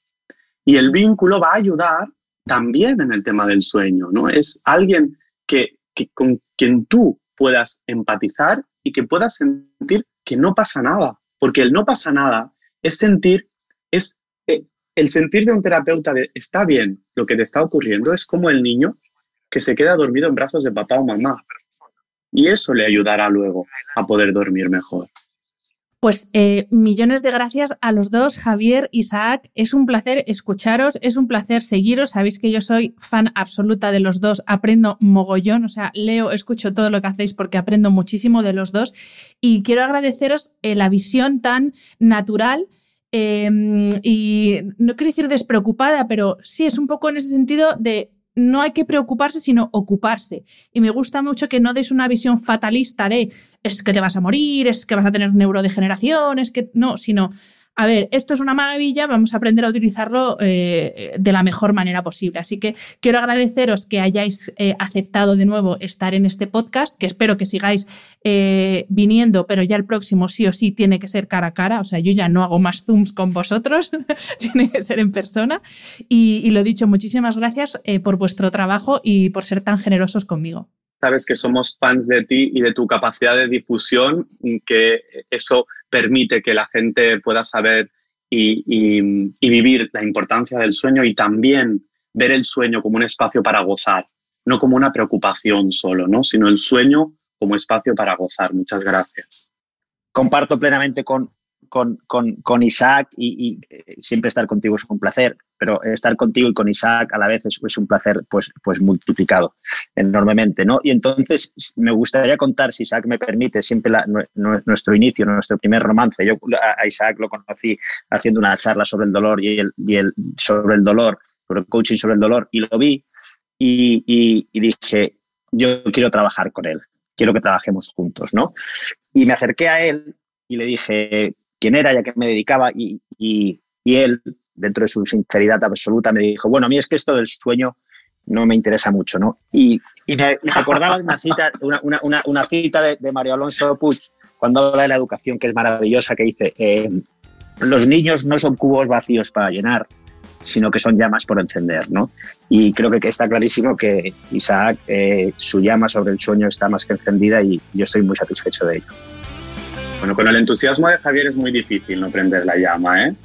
Y el vínculo va a ayudar también en el tema del sueño, ¿no? Es alguien que, con quien tú puedas empatizar y que puedas sentir que no pasa nada, porque el no pasa nada es sentir es eh, el sentir de un terapeuta de está bien lo que te está ocurriendo, es como el niño que se queda dormido en brazos de papá o mamá. y eso le ayudará luego a poder dormir mejor. Pues eh, millones de gracias a los dos, Javier, Isaac. Es un placer escucharos, es un placer seguiros. Sabéis que yo soy fan absoluta de los dos, aprendo mogollón, o sea, leo, escucho todo lo que hacéis porque aprendo muchísimo de los dos. Y quiero agradeceros eh, la visión tan natural. Em, y no quiero decir despreocupada, pero sí es un poco en ese sentido de no hay que preocuparse, sino ocuparse. Y me gusta mucho que no des una visión fatalista de es que te vas a morir, es que vas a tener neurodegeneración, es que no, sino a ver, esto es una maravilla, vamos a aprender a utilizarlo eh, de la mejor manera posible. Así que quiero agradeceros que hayáis eh, aceptado de nuevo estar en este podcast, que espero que sigáis eh, viniendo, pero ya el próximo sí o sí tiene que ser cara a cara. O sea, yo ya no hago más Zooms con vosotros, (laughs) tiene que ser en persona. Y, y lo dicho, muchísimas gracias por vuestro trabajo y por ser tan generosos conmigo sabes que somos fans de ti y de tu capacidad de difusión, que eso permite que la gente pueda saber y, vivir la importancia del sueño y también ver el sueño como un espacio para gozar, no como una preocupación solo, ¿no? sino el sueño como espacio para gozar. Muchas gracias. Comparto plenamente con, con, con, con Isaac y, eh, siempre estar contigo es un placer, pero estar contigo y con Isaac a la vez es, un placer pues, pues multiplicado enormemente. ¿no? Y entonces me gustaría contar, si Isaac me permite, siempre nuestro inicio, nuestro primer romance. Yo a Isaac lo conocí haciendo una charla sobre el dolor y el, y el sobre el dolor, sobre el coaching sobre el dolor, y lo vi y, y dije, yo quiero trabajar con él, quiero que trabajemos juntos, ¿no? Y me acerqué a él y le dije, era ya que me dedicaba y, él, dentro de su sinceridad absoluta, me dijo, bueno, a mí es que esto del sueño no me interesa mucho, ¿no? Y, me, acordaba de una cita, una, cita de, Mario Alonso Puig cuando habla de la educación, que es maravillosa, que dice, eh, los niños no son cubos vacíos para llenar, sino que son llamas por encender, ¿no? Y creo que está clarísimo que Isaac, eh, su llama sobre el sueño está más que encendida y yo estoy muy satisfecho de ello. Bueno, con el entusiasmo de Javier es muy difícil no prender la llama, ¿eh?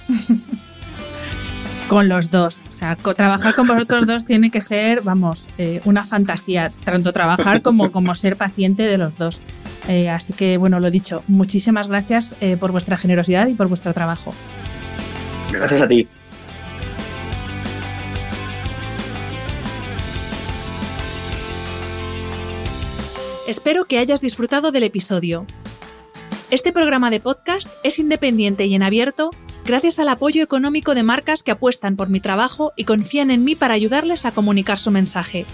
con los dos. O sea, trabajar con vosotros dos tiene que ser, vamos, eh, una fantasía. Tanto trabajar como, como ser paciente de los dos. Eh, así que, bueno, lo dicho, muchísimas gracias eh, por vuestra generosidad y por vuestro trabajo. Gracias a ti. Espero que hayas disfrutado del episodio. Este programa de podcast es independiente y en abierto gracias al apoyo económico de marcas que apuestan por mi trabajo y confían en mí para ayudarles a comunicar su mensaje.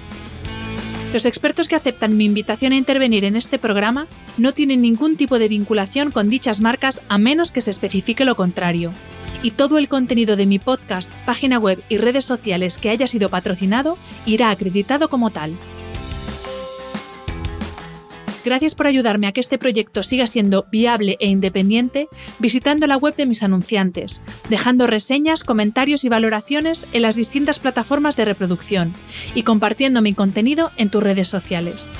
Los expertos que aceptan mi invitación a intervenir en este programa no tienen ningún tipo de vinculación con dichas marcas a menos que se especifique lo contrario. Y todo el contenido de mi podcast, página web y redes sociales que haya sido patrocinado irá acreditado como tal. Gracias por ayudarme a que este proyecto siga siendo viable e independiente visitando la web de mis anunciantes, dejando reseñas, comentarios y valoraciones en las distintas plataformas de reproducción y compartiendo mi contenido en tus redes sociales.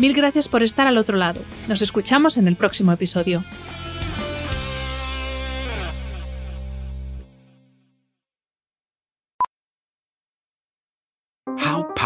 Mil gracias por estar al otro lado. Nos escuchamos en el próximo episodio.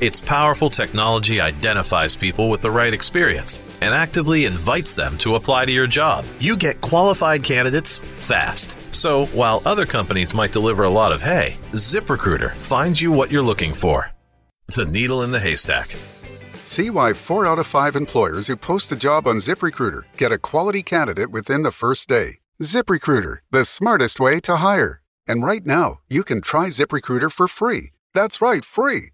Its powerful technology identifies people with the right experience and actively invites them to apply to your job. You get qualified candidates fast. So, while other companies might deliver a lot of hay, ZipRecruiter finds you what you're looking for. The needle in the haystack. See why 4 out of 5 employers who post a job on ZipRecruiter get a quality candidate within the first day. ZipRecruiter, the smartest way to hire. And right now, you can try ZipRecruiter for free. That's right, free